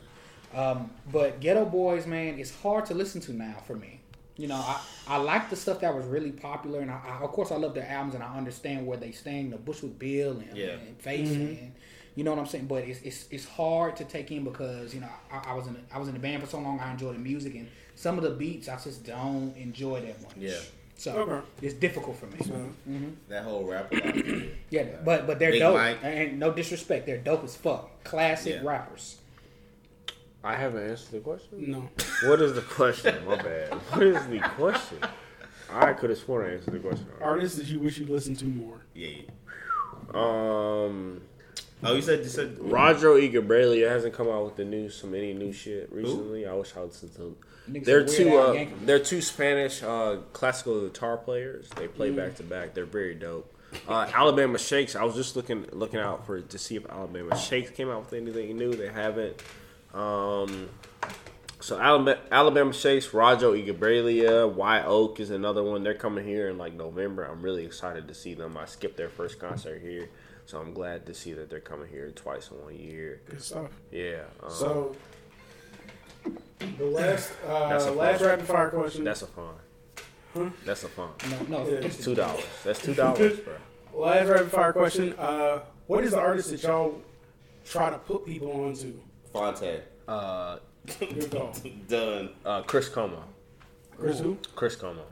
Um, but Geto Boys, man, it's hard to listen to now for me. You know, I, I like the stuff that was really popular, and I, I, of course I love their albums, and I understand where they stand. The Bushwick Bill and, Yeah. and Face, and you know what I'm saying. But it's, it's it's hard to take in because you know I, I was in the, I was in the band for so long. I enjoy the music, and some of the beats I just don't enjoy that much. Yeah. So Okay. it's difficult for me. Mm-hmm. Mm-hmm. That whole Rap-A-Lot. Yeah, uh, but but they're Big dope. Mike. And no disrespect, they're dope as fuck. Classic Yeah. rappers. I haven't answered the question. no. What is the question? My bad. What is the question? I could have sworn I answered the question. Artists that you wish you listened to more. Yeah. Um, Oh, you said you said Roger E. Gabriel hasn't come out with the new some any new shit recently. I wish I would listen to. Niggas They're some two. Uh, they're two Spanish uh, classical guitar players. They play back to back. They're very dope. Uh, Alabama Shakes. I was just looking looking out for to see if Alabama Shakes came out with anything new. They haven't. Um, so Alabama, Alabama Shakes, Rodrigo y Gabriela, Y Oak is another one. They're coming here in like November. I'm really excited to see them. I skipped their first concert here, so I'm glad to see that they're coming here twice in one year. Good stuff. Yeah. Um, So the last uh, That's a last fun- rapid fire question. that's a fun. That's a fun. No, no, it's Two dollars. That's two dollars, bro. last rapid fire question. Uh, what is the artist that y'all try to put people onto? Phonte. Uh, Good call. Done. uh, Chris Cuomo. Chris who? Chris Cuomo.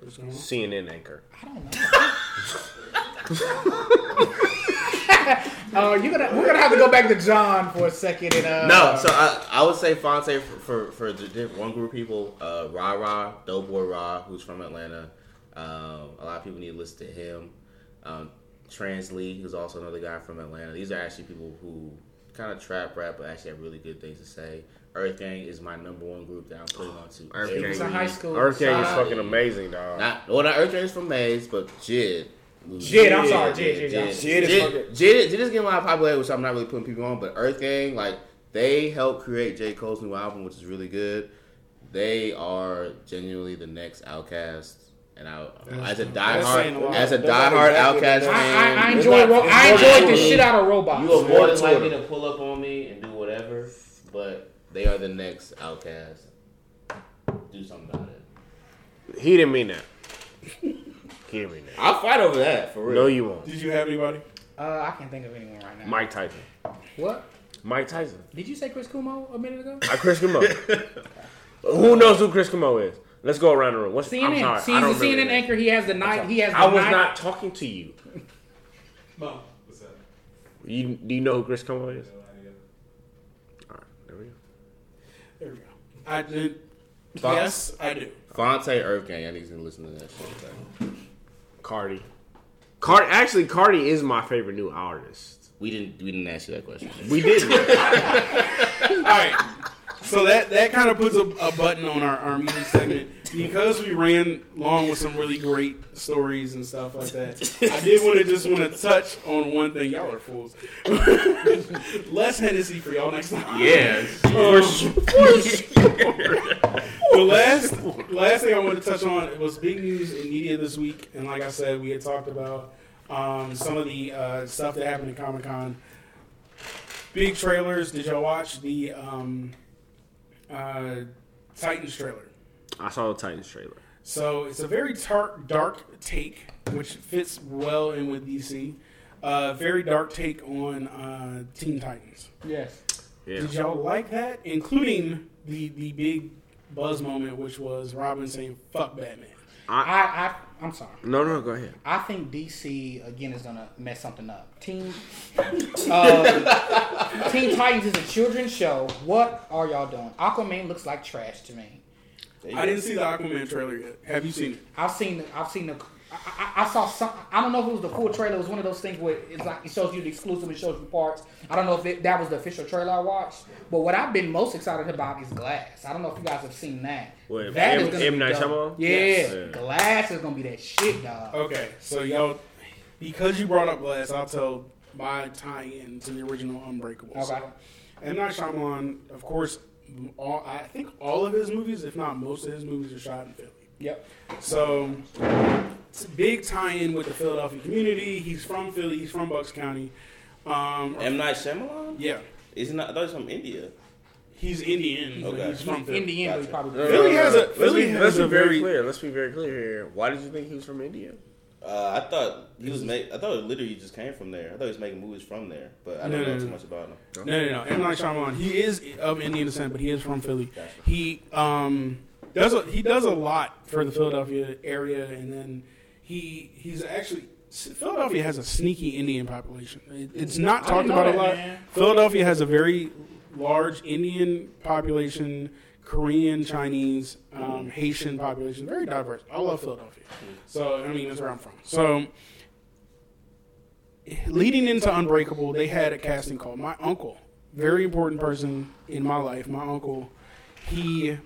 Chris Cuomo. CNN anchor. I don't know. Oh, you're gonna we're gonna have to go back to John for a second and uh No, so I, I would say Phonte for, for, for the one group of people, uh, Ra Ra, Doughboy Ra, who's from Atlanta. Um, a lot of people need to listen to him. Um, Translee, who's also another guy from Atlanta. These are actually people who kind of trap rap, but actually have really good things to say. Earth Gang is my number one group that I'm putting on to. Earth every- Gang. it's a high school. Earth Gang is fucking amazing, dog. Not, well, not Earth Gang is from Mays, but Jid. Jid, I'm sorry, Jid, Jid, Jid, Jid. Jid is Jid, fucking- Jid, Jid is getting a lot of popularity, which I'm not really putting people on. But Earth Gang, like they helped create J Cole's new album, which is really good. They are genuinely the next Outkast, and I, as a That's saying diehard, as a That's not diehard exactly Outkast I, next- fan, I, I enjoy ro- I more enjoyed the shit out of robots. you are more than Twitter. likely to pull up on me and do whatever, but they are the next Outkast. Do something about it. He didn't mean that. He didn't that. I'll fight over that for real. No, you won't. Did you have anybody? Uh, I can't think of anyone right now. Mike Tyson. What? Mike Tyson. Did you say Chris Cuomo a minute ago? I Chris Cuomo. Who knows who Chris Cuomo is? Let's go around the room. What's I'm CNN. sorry, He's I don't CNN remember anchor. He has the night. He has. The I was night- not talking to you. Mo. What's that? You do you know who Chris Cuomo is? No idea. All right, there we go. There we go. I did. Fox? Yes, I do. Phonte Earth Gang. I need to listen to that shit. Cardi. Cardi. Actually, Cardi is my favorite new artist. We didn't. We didn't ask you that question. We didn't. All right. So that that kind of puts a, a button on our, our music segment because we ran long with some really great stories and stuff like that. I did want to just want to touch on one thing. Y'all are fools. Less Hennessy for y'all next time. yeah. Um, the last last thing I want to touch on was big news in media this week, and like I said, we had talked about um, some of the uh, stuff that happened at Comic Con. Big trailers. Did y'all watch the um, uh, Titans trailer? I saw the Titans trailer. So it's a very tar- dark take, which fits well in with DC. Uh, very dark take on uh, Teen Titans. Yes. Yeah. Did y'all like that, including the the big buzz moment, which was Robin saying "fuck Batman"? I, I, I'm sorry. No, no, go ahead. I think DC again is gonna mess something up. Teen, uh, Teen Titans is a children's show. What are y'all doing? Aquaman looks like trash to me. I didn't see the Aquaman trailer yet. Have you seen it? I've seen, I've seen the, I, I, I saw some. I don't know if it was the full trailer. It was one of those things where it's like it shows you the exclusive, it shows you parts. I don't know if it, that was the official trailer I watched. But what I've been most excited about is Glass. I don't know if you guys have seen that. What, that M- is gonna M. be Night. Shyamalan? Yeah, Yes. Yeah. Glass is gonna be that shit, dog. Okay, so y'all, because you brought up Glass, I'll tell my tie-in to the original Unbreakable. Okay. So, M Night Shyamalan, of course, all, I think all of his movies, if not most of his movies, are shot in Philly. Yep. So it's a big tie-in with the Philadelphia community. He's from Philly. He's from Bucks County. Um, M Night Shyamalan. yeah, Isn't that? I thought he was from India. he's Indian. but Okay. He's from Philly. Indian, but he Gotcha. probably. No, Philly no, no, has no. a- Let's Philly be, has let's a be very very- clear. Let's be very clear here. Why did you think he was from India? Uh, I thought he was make. I thought it literally just came from there. I thought he was making movies from there, but I don't No, know no, too much about him. No, no, no. M Night Shyamalan. He is of Indian descent, but he is from Philly. Gotcha. He um does a, he does a lot for the Philadelphia area, and then he he's actually Philadelphia has a sneaky Indian population. It, it's not talked about a lot. man. Philadelphia has a very large Indian population, Korean, Chinese, um, Haitian population, very diverse. I love Philadelphia. So I mean, that's where I'm from. So leading into Unbreakable, they had a casting call. My uncle, very important person in my life, my uncle, he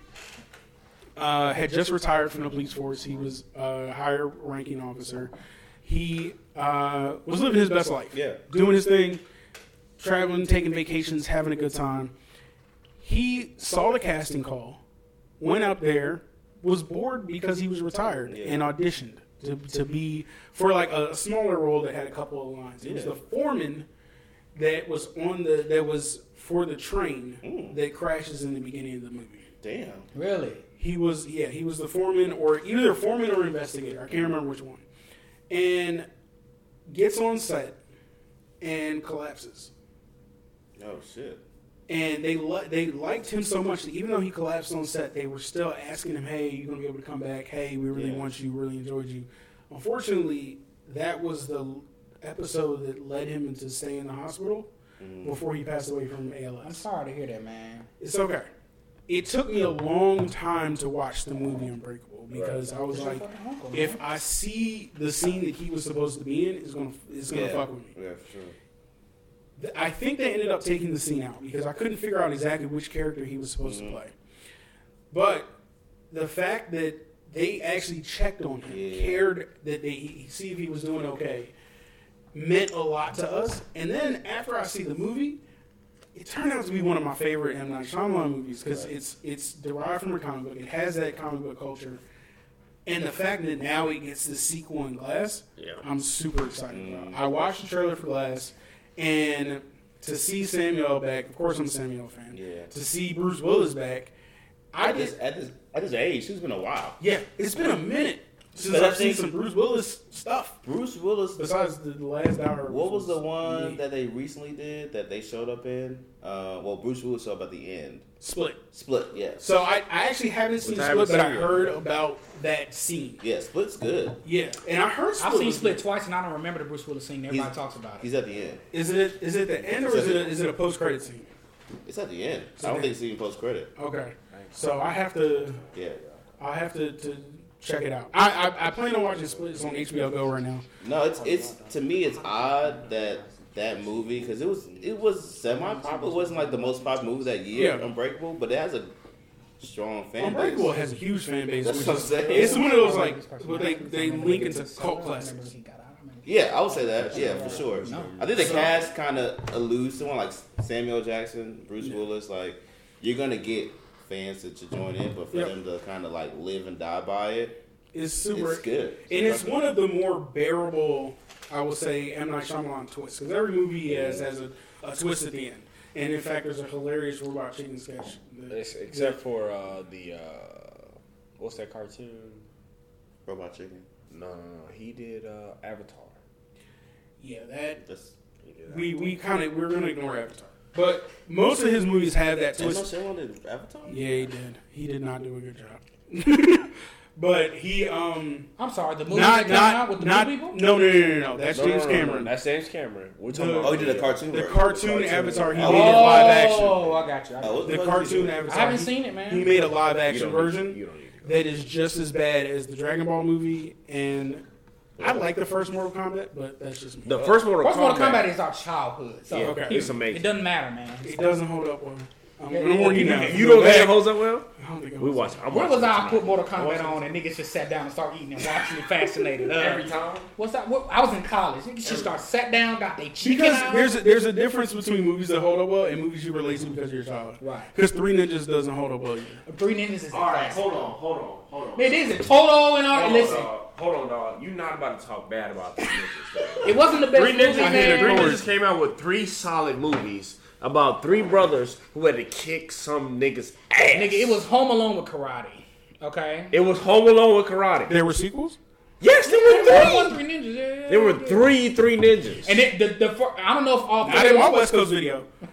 uh, had just retired from the police force. He was a higher ranking officer. He uh, was living his best life. Yeah. Doing his thing, traveling, taking vacations, having a good time. He saw the casting call, went up there, was bored because he was retired, Yeah. and auditioned to, to be for like a, smaller role that had a couple of lines. It was the foreman that was on the that was for the train Mm. that crashes in the beginning of the movie. Damn. Really? He was yeah, he was the foreman or either foreman or investigator. I can't remember which one. And gets on set and collapses. Oh shit. And they li- they liked him so much that even though he collapsed on set, they were still asking him, "Hey, you're gonna be able to come back? Hey, we really Yeah. want you. Really enjoyed you." Unfortunately, that was the episode that led him into staying in the hospital Mm. before he passed away from ALS. I'm sorry to hear that, man. It's okay. It took me a long time to watch the movie Unbreakable because I was It's like, uncle, if I see the scene that he was supposed to be in, it's gonna it's gonna yeah. fuck with me. Yeah, for sure. I think they ended up taking the scene out because I couldn't figure out exactly which character he was supposed Mhm. to play. But the fact that they actually checked on him, Yeah. cared that they see if he was doing okay, meant a lot to us. And then after I see the movie, it turned out to be one of my favorite M Night Shyamalan movies because Right. it's it's derived from a comic book. It has that comic book culture, and the fact that now it gets the sequel in Glass, Yeah. I'm super excited Mm. about. I watched the trailer for Glass, and to see Samuel back, of course I'm a Samuel fan. Yeah. To see Bruce Willis back, I At this, just at this at this age, it's been a while. yeah, it's been a minute. Since But I I've seen some Bruce Willis stuff. Bruce Willis. Besides the, the last hour. What was the one me. that they recently did that they showed up in? Uh, well, Bruce Willis showed up at the end. Split? Split, Yeah. So I, I actually haven't seen Which Split, but I seen yet. heard about that scene. yeah, Split's good. Yeah, and I heard Split I've seen Split good. twice, and I don't remember the Bruce Willis scene. Everybody He's- talks about it. He's at the end. Is it is it the end or is it a, is it a post credit scene? It's at the end. I don't think it's even post credit. Okay, so I have to Yeah. I have to, to check it out. I, I I plan on watching Split. It's on HBO Go right now. No, it's it's to me it's odd that that movie because it was it was semi popular. It wasn't like the most popular movie that year, Yeah. Unbreakable, but it has a strong fan Unbreakable base. has a huge fan base. That's which what is- I'm saying. It's one of those like well, they they link into cult classics. Yeah, I would say that. Yeah, for sure. No. I think the cast kind of alludes to one like Samuel Jackson, Bruce Willis. Like you're gonna get fans to, to join in, but for Yep. them to kind of like live and die by it, It's super it's good. and it's one of the more bearable, I would say, M Night Shyamalan twists because every movie he has has a, a twist at the end. And in fact, there's a hilarious robot chicken sketch. that- Ex- Except for uh, the uh, what's that cartoon? Robot Chicken. No, no, no. He did uh, Avatar. yeah, that That's we we kind of we're gonna ignore Avatar, but most of his movies have that M. Night twist. Shyamalan Avatar. Yeah, he did. He did not do a good job. but he um I'm sorry, the movie not that came out not with the not blue people. no no no no no that's No, no, James no, no, Cameron. That's James Cameron. We're talking The- about Oh, he did a cartoon. The version. cartoon Avatar, he Oh. made it live action. Oh, I got you. I got Oh, you. what The cartoon? Avatar. I haven't he- seen it, man. He made a live You action don't need- version You don't need to go. that is just as bad as the Dragon Ball movie, and I like the first Mortal Kombat, but that's just me. The first Mortal First Mortal Kombat. Kombat is our childhood. So Yeah, okay. it's amazing. It doesn't matter, man. It doesn't hold up well. I'm Yeah, gonna warn you yeah, now. yeah. You don't think it holds up well? I don't think it We holds watch. up. I'm When was watching I it put. Mortal Kombat on and niggas just sat down and started eating and watching it fascinated? Uh, Every time. What's that? What, I was in college. Niggas just start sat down, got their chicken Because out. there's a, there's a difference between movies that hold up well and movies you relate to because of your childhood. Right. Because Three Ninjas doesn't hold up well either. Three Ninjas is a All right, classic. hold on, hold on, hold on. It is a Toto and all. Hold on, Listen, dog. Hold on, dog. You're not about to talk bad about Three Ninjas. it wasn't the best Three movie, Ninjas, hit Three it man. hard. Ninjas came out with three solid movies about three brothers who had to kick some niggas ass. Nigga, it was Home Alone with karate. Okay. It was Home Alone with karate. There were sequels? yes, there There were was three. Three Ninjas. Yeah, yeah, There were yeah. three Three Ninjas. And it, the the fir- I don't know if all I didn't watch of them- West Coast Video.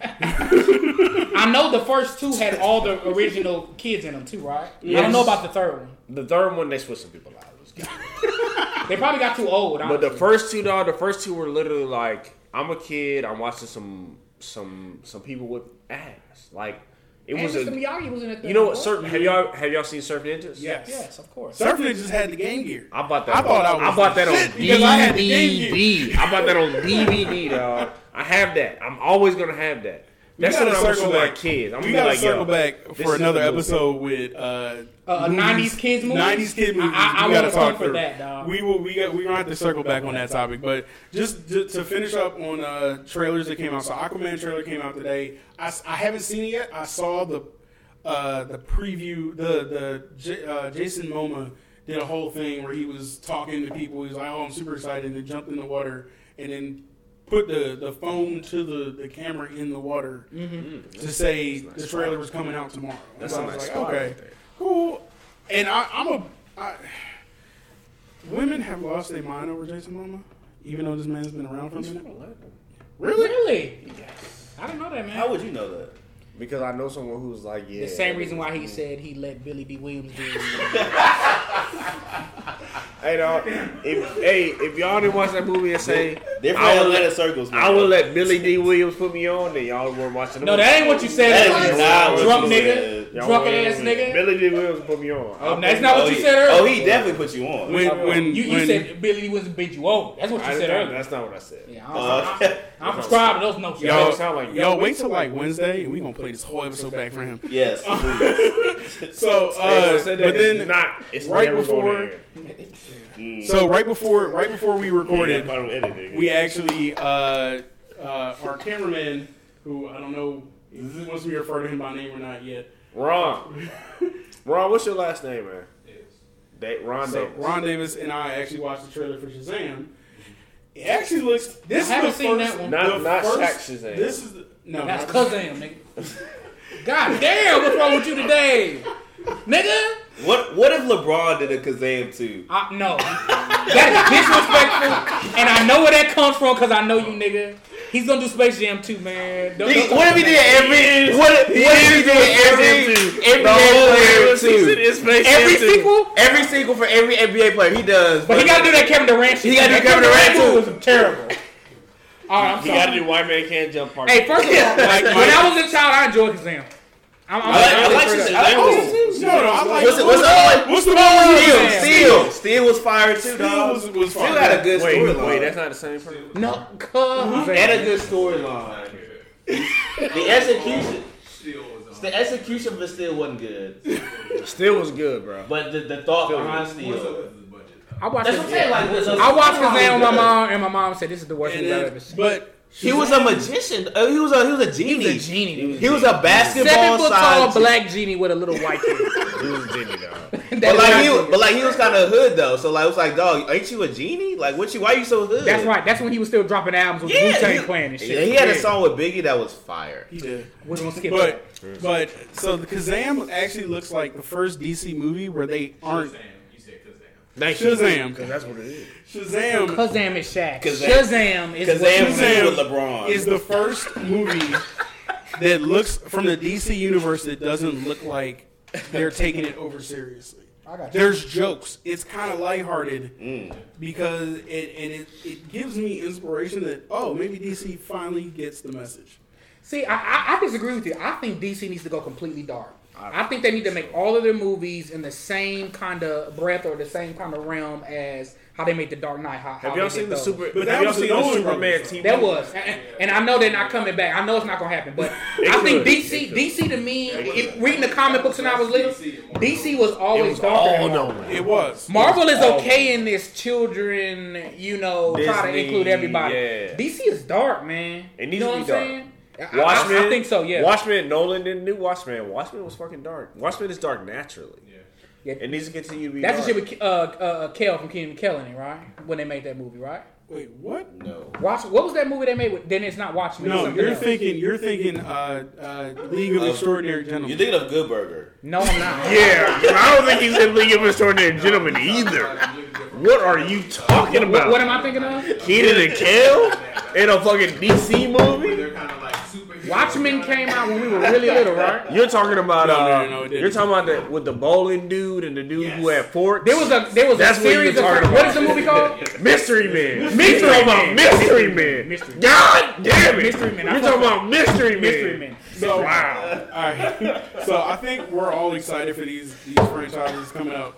I know the first two had all the original kids in them too, right? I don't know about the third one. the third one, they switched some people out. It was good. They probably got too old. But the first two, dog, the first two were literally like, I'm a kid. I'm watching some some some people with ass. Like it And was Mr. a. Miyagi was in it. You know what? Surf, have y'all have y'all seen Surf Ninjas? Yes. Yes, of course. Surf Ninjas had the Game Gear. I bought that. I thought I on, bought that on shit I had the Game DVD. I bought that on DVD, dog. I have that. I'm always gonna have that. That's gotta what I'm circle show my back. kids. I'm we gonna gotta like, circle yo, back for another the movie. episode with uh, Uh, a 90s kids movie? 90s kid movies. I, I, I we gotta want come talk for through. that, dog. We will. We got. We gonna have to circle back on that topic. But just to, to finish up on uh, trailers that came out. So Aquaman trailer came out today. I haven't seen it yet. I saw the uh, the preview. The the J, uh, Jason Momoa did a whole thing where he was talking to people. He was like, "Oh, I'm super excited," and then jumped in the water and then put the, the phone to the, the camera in the water mm-hmm. mm, to say the trailer was coming out tomorrow. That's So a I was nice like, spot okay, right cool. And I, I'm a I, women have lost their mind over Jason Momoa, even though this man's been around for a minute. Really? Really? I didn't know that, man. How would you know that? Because I know someone who's like, yeah. the same reason why he said he let Billy Dee Williams do it. Hey, dog. If hey, if y'all didn't watch that movie and say, Different I will Atlanta let, circles. man. I will let Billy Dee Williams put me on, then y'all weren't watching the No, movie. that ain't what you said. That That's not what drunk you nigga, said. Y'all drunk weren't- ass nigga. Billy Dee Williams put me on. Oh, that's not what Oh, you he, said earlier. oh, he definitely put you on. When when you, you when, said Billy Dee Williams beat you over. That's what you I said didn't- earlier. that's not what I said. Yeah, I'm, Uh, I'm, I'm subscribed to those notes. Y'all- y'all, sound like- y'all wait till like Wednesday and we gonna play this whole episode back for him. yes. please. So Hey, uh, but then it's not. It's right before- Mm. so right before right before we recorded, I don't edit it. we actually uh, uh, our cameraman who I don't know if he wants me to refer to him by name or not yet. Ron. Ron, what's your last name, man? Da- Ron So Davis. Ron Davis and I actually watched the trailer for Shazam. It actually looks. This I haven't is the seen first, that one. Not- the not first, Shaq Shazam. This is the, no. That's not- Kazam, nigga. God damn, what's wrong with you today? Nigga? What what if LeBron did a Kazam too? I, no, that is disrespectful, and I know where that comes from because I know you, nigga. He's gonna do Space Jam too, man. Don't- don't What if he did every? What if, what if he did every every The whole player season too? is Space every Jam 2. sequel. Every single for every NBA player he does. But he gotta do that Kevin Durant shit. He gotta do That Kevin Durant, movie was terrible. All right, I'm He sorry. got to do White Man Can't Jump Part. Hey, first of all, Like, when I was a child, I enjoyed Kazam. I'm, I'm I like, I really like straight I like Oh, no, no, I like. What's the what's the? What's the one? Steel, Steel, Steel was fire too. Steel dog. was was Steel fire. had a good storyline. wait, that's not the same person. No, cuz. and a good storyline. The execution, Still was on. the execution of it still wasn't good, Still was good, bro. but the, the thought behind Steel. up with the budget? I watched That's what I'm it. saying. Like, the- the I watched storyline Kazam with my mom, and my mom said this is the worst thing movie I've then- ever seen. but He was a magician. Uh, he was a he was a genie. He was a genie. He was a basketball Seven foot tall size. black genie with a little white kid. He was a genie, dog. But like he, was, but like he was kind of hood though. So like it was like, dog, ain't you a genie? Like what you? Why are you so hood? That's right. That's when he was still dropping albums with Yeah, Wu Tang Clan and shit. yeah, he had a song with Biggie that was fire. he did. We're gonna skip But that. but so the Kazam actually looks like the first DC movie where they aren't Shazam. You said Kazam. Thank you. Shazam. Because that's what it is. Shazam Kazam is Shaq. Kazam- Shazam is Kazam what- Shazam with LeBron. is the first movie that looks from the DC universe that doesn't look like they're taking it over seriously. I got you. There's jokes. It's kind of lighthearted Mm. because it and it, it gives me inspiration that oh maybe DC finally gets the message. See, I, I, I disagree with you. I think DC needs to go completely dark. I think they need to make all of their movies in the same kind of breath or the same kind of realm as how they made the Dark Knight. How, how Have y'all they seen the those. super? But have y'all seen the Superman brothers. TV? That was, and, and I know they're not coming back. I know it's not gonna happen, but I think. DC, DC to me, if, reading the comic books when I was little, DC was It always was darker. all than Marvel. It was. Marvel is okay in this children, you know, try to include everybody. yeah. DC is dark, man. It you needs know to what be I'm dark. saying? I- I- Watchmen. I, I think so. Yeah. Watchmen. Nolan didn't do Watchmen. Watchmen was fucking dark. Watchmen is dark naturally. Yeah. Yeah. It needs to continue to be. That's the dark. shit with uh, uh, Kel from Kenan and Kel right? When they made that movie, right? Wait, what? No. Watch. What was that movie they made with? Then it's not Watchmen. No, you're else. thinking you're thinking uh, uh, League of Of- Extraordinary Gentlemen. You're thinking of Good Burger. No, I'm not. Yeah, I don't think he's in League of Extraordinary Gentlemen either. What are you talking about? what am I thinking of? Kenan and Kel in a fucking DC movie? Watchmen came out when we were really little, right? You're talking about No, no, uh, no, no, it you're talking about the with the bowling dude and the dude who had forks. There was a there was That's a what series of about. is the movie called? Mystery Man. Mystery You're talking about Man. Mystery Man. Mystery Man. God damn it. Mystery Man. I You're talking about Mystery Man. Mystery Man. So Wow. All right. So I think we're all excited for these these franchises coming out.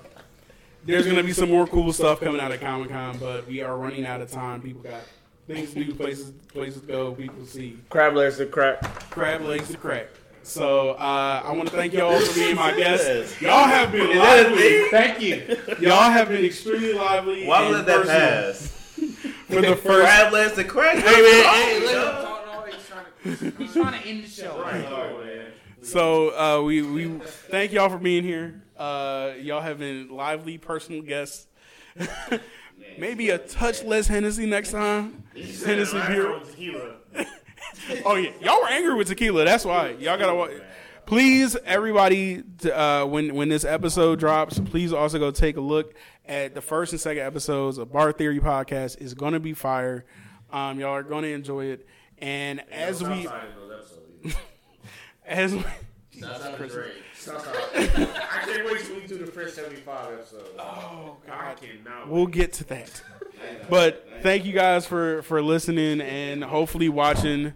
There's gonna be some more cool stuff coming out of Comic Con, but we are running out of time. People got things to do, places places to go, people to see, Crab legs to crack. crab legs to crack. So uh, I want to thank y'all for being my guests. Y'all have been lively. Thank you. Y'all have been extremely lively. Why and let that pass? For the first Crab legs to crack. Hey man, hey, look. He's trying to end the show. So uh, we we thank y'all for being here. Uh, y'all have been lively personal guests. Maybe a touch less Hennessy next time. Hennessy beer. Oh yeah, y'all were angry with tequila. That's why y'all gotta. wa- Please, everybody, uh, when when this episode drops, please also go take a look at the first and second episodes of Bar Theory podcast. It's going to be fire. Um, y'all are going to enjoy it. And as we as we, I can't wait till we do the first 75 episodes. oh I god, cannot. we'll get to that. But thank you guys for for listening and hopefully watching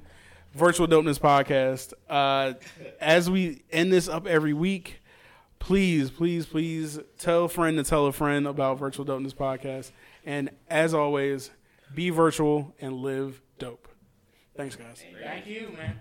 Virtual Dopeness podcast. Uh, as we end this up every week, please, please, please tell a friend to tell a friend about Virtual Dopeness podcast. And as always, be virtual and live dope. Thanks, guys. Thank you, man.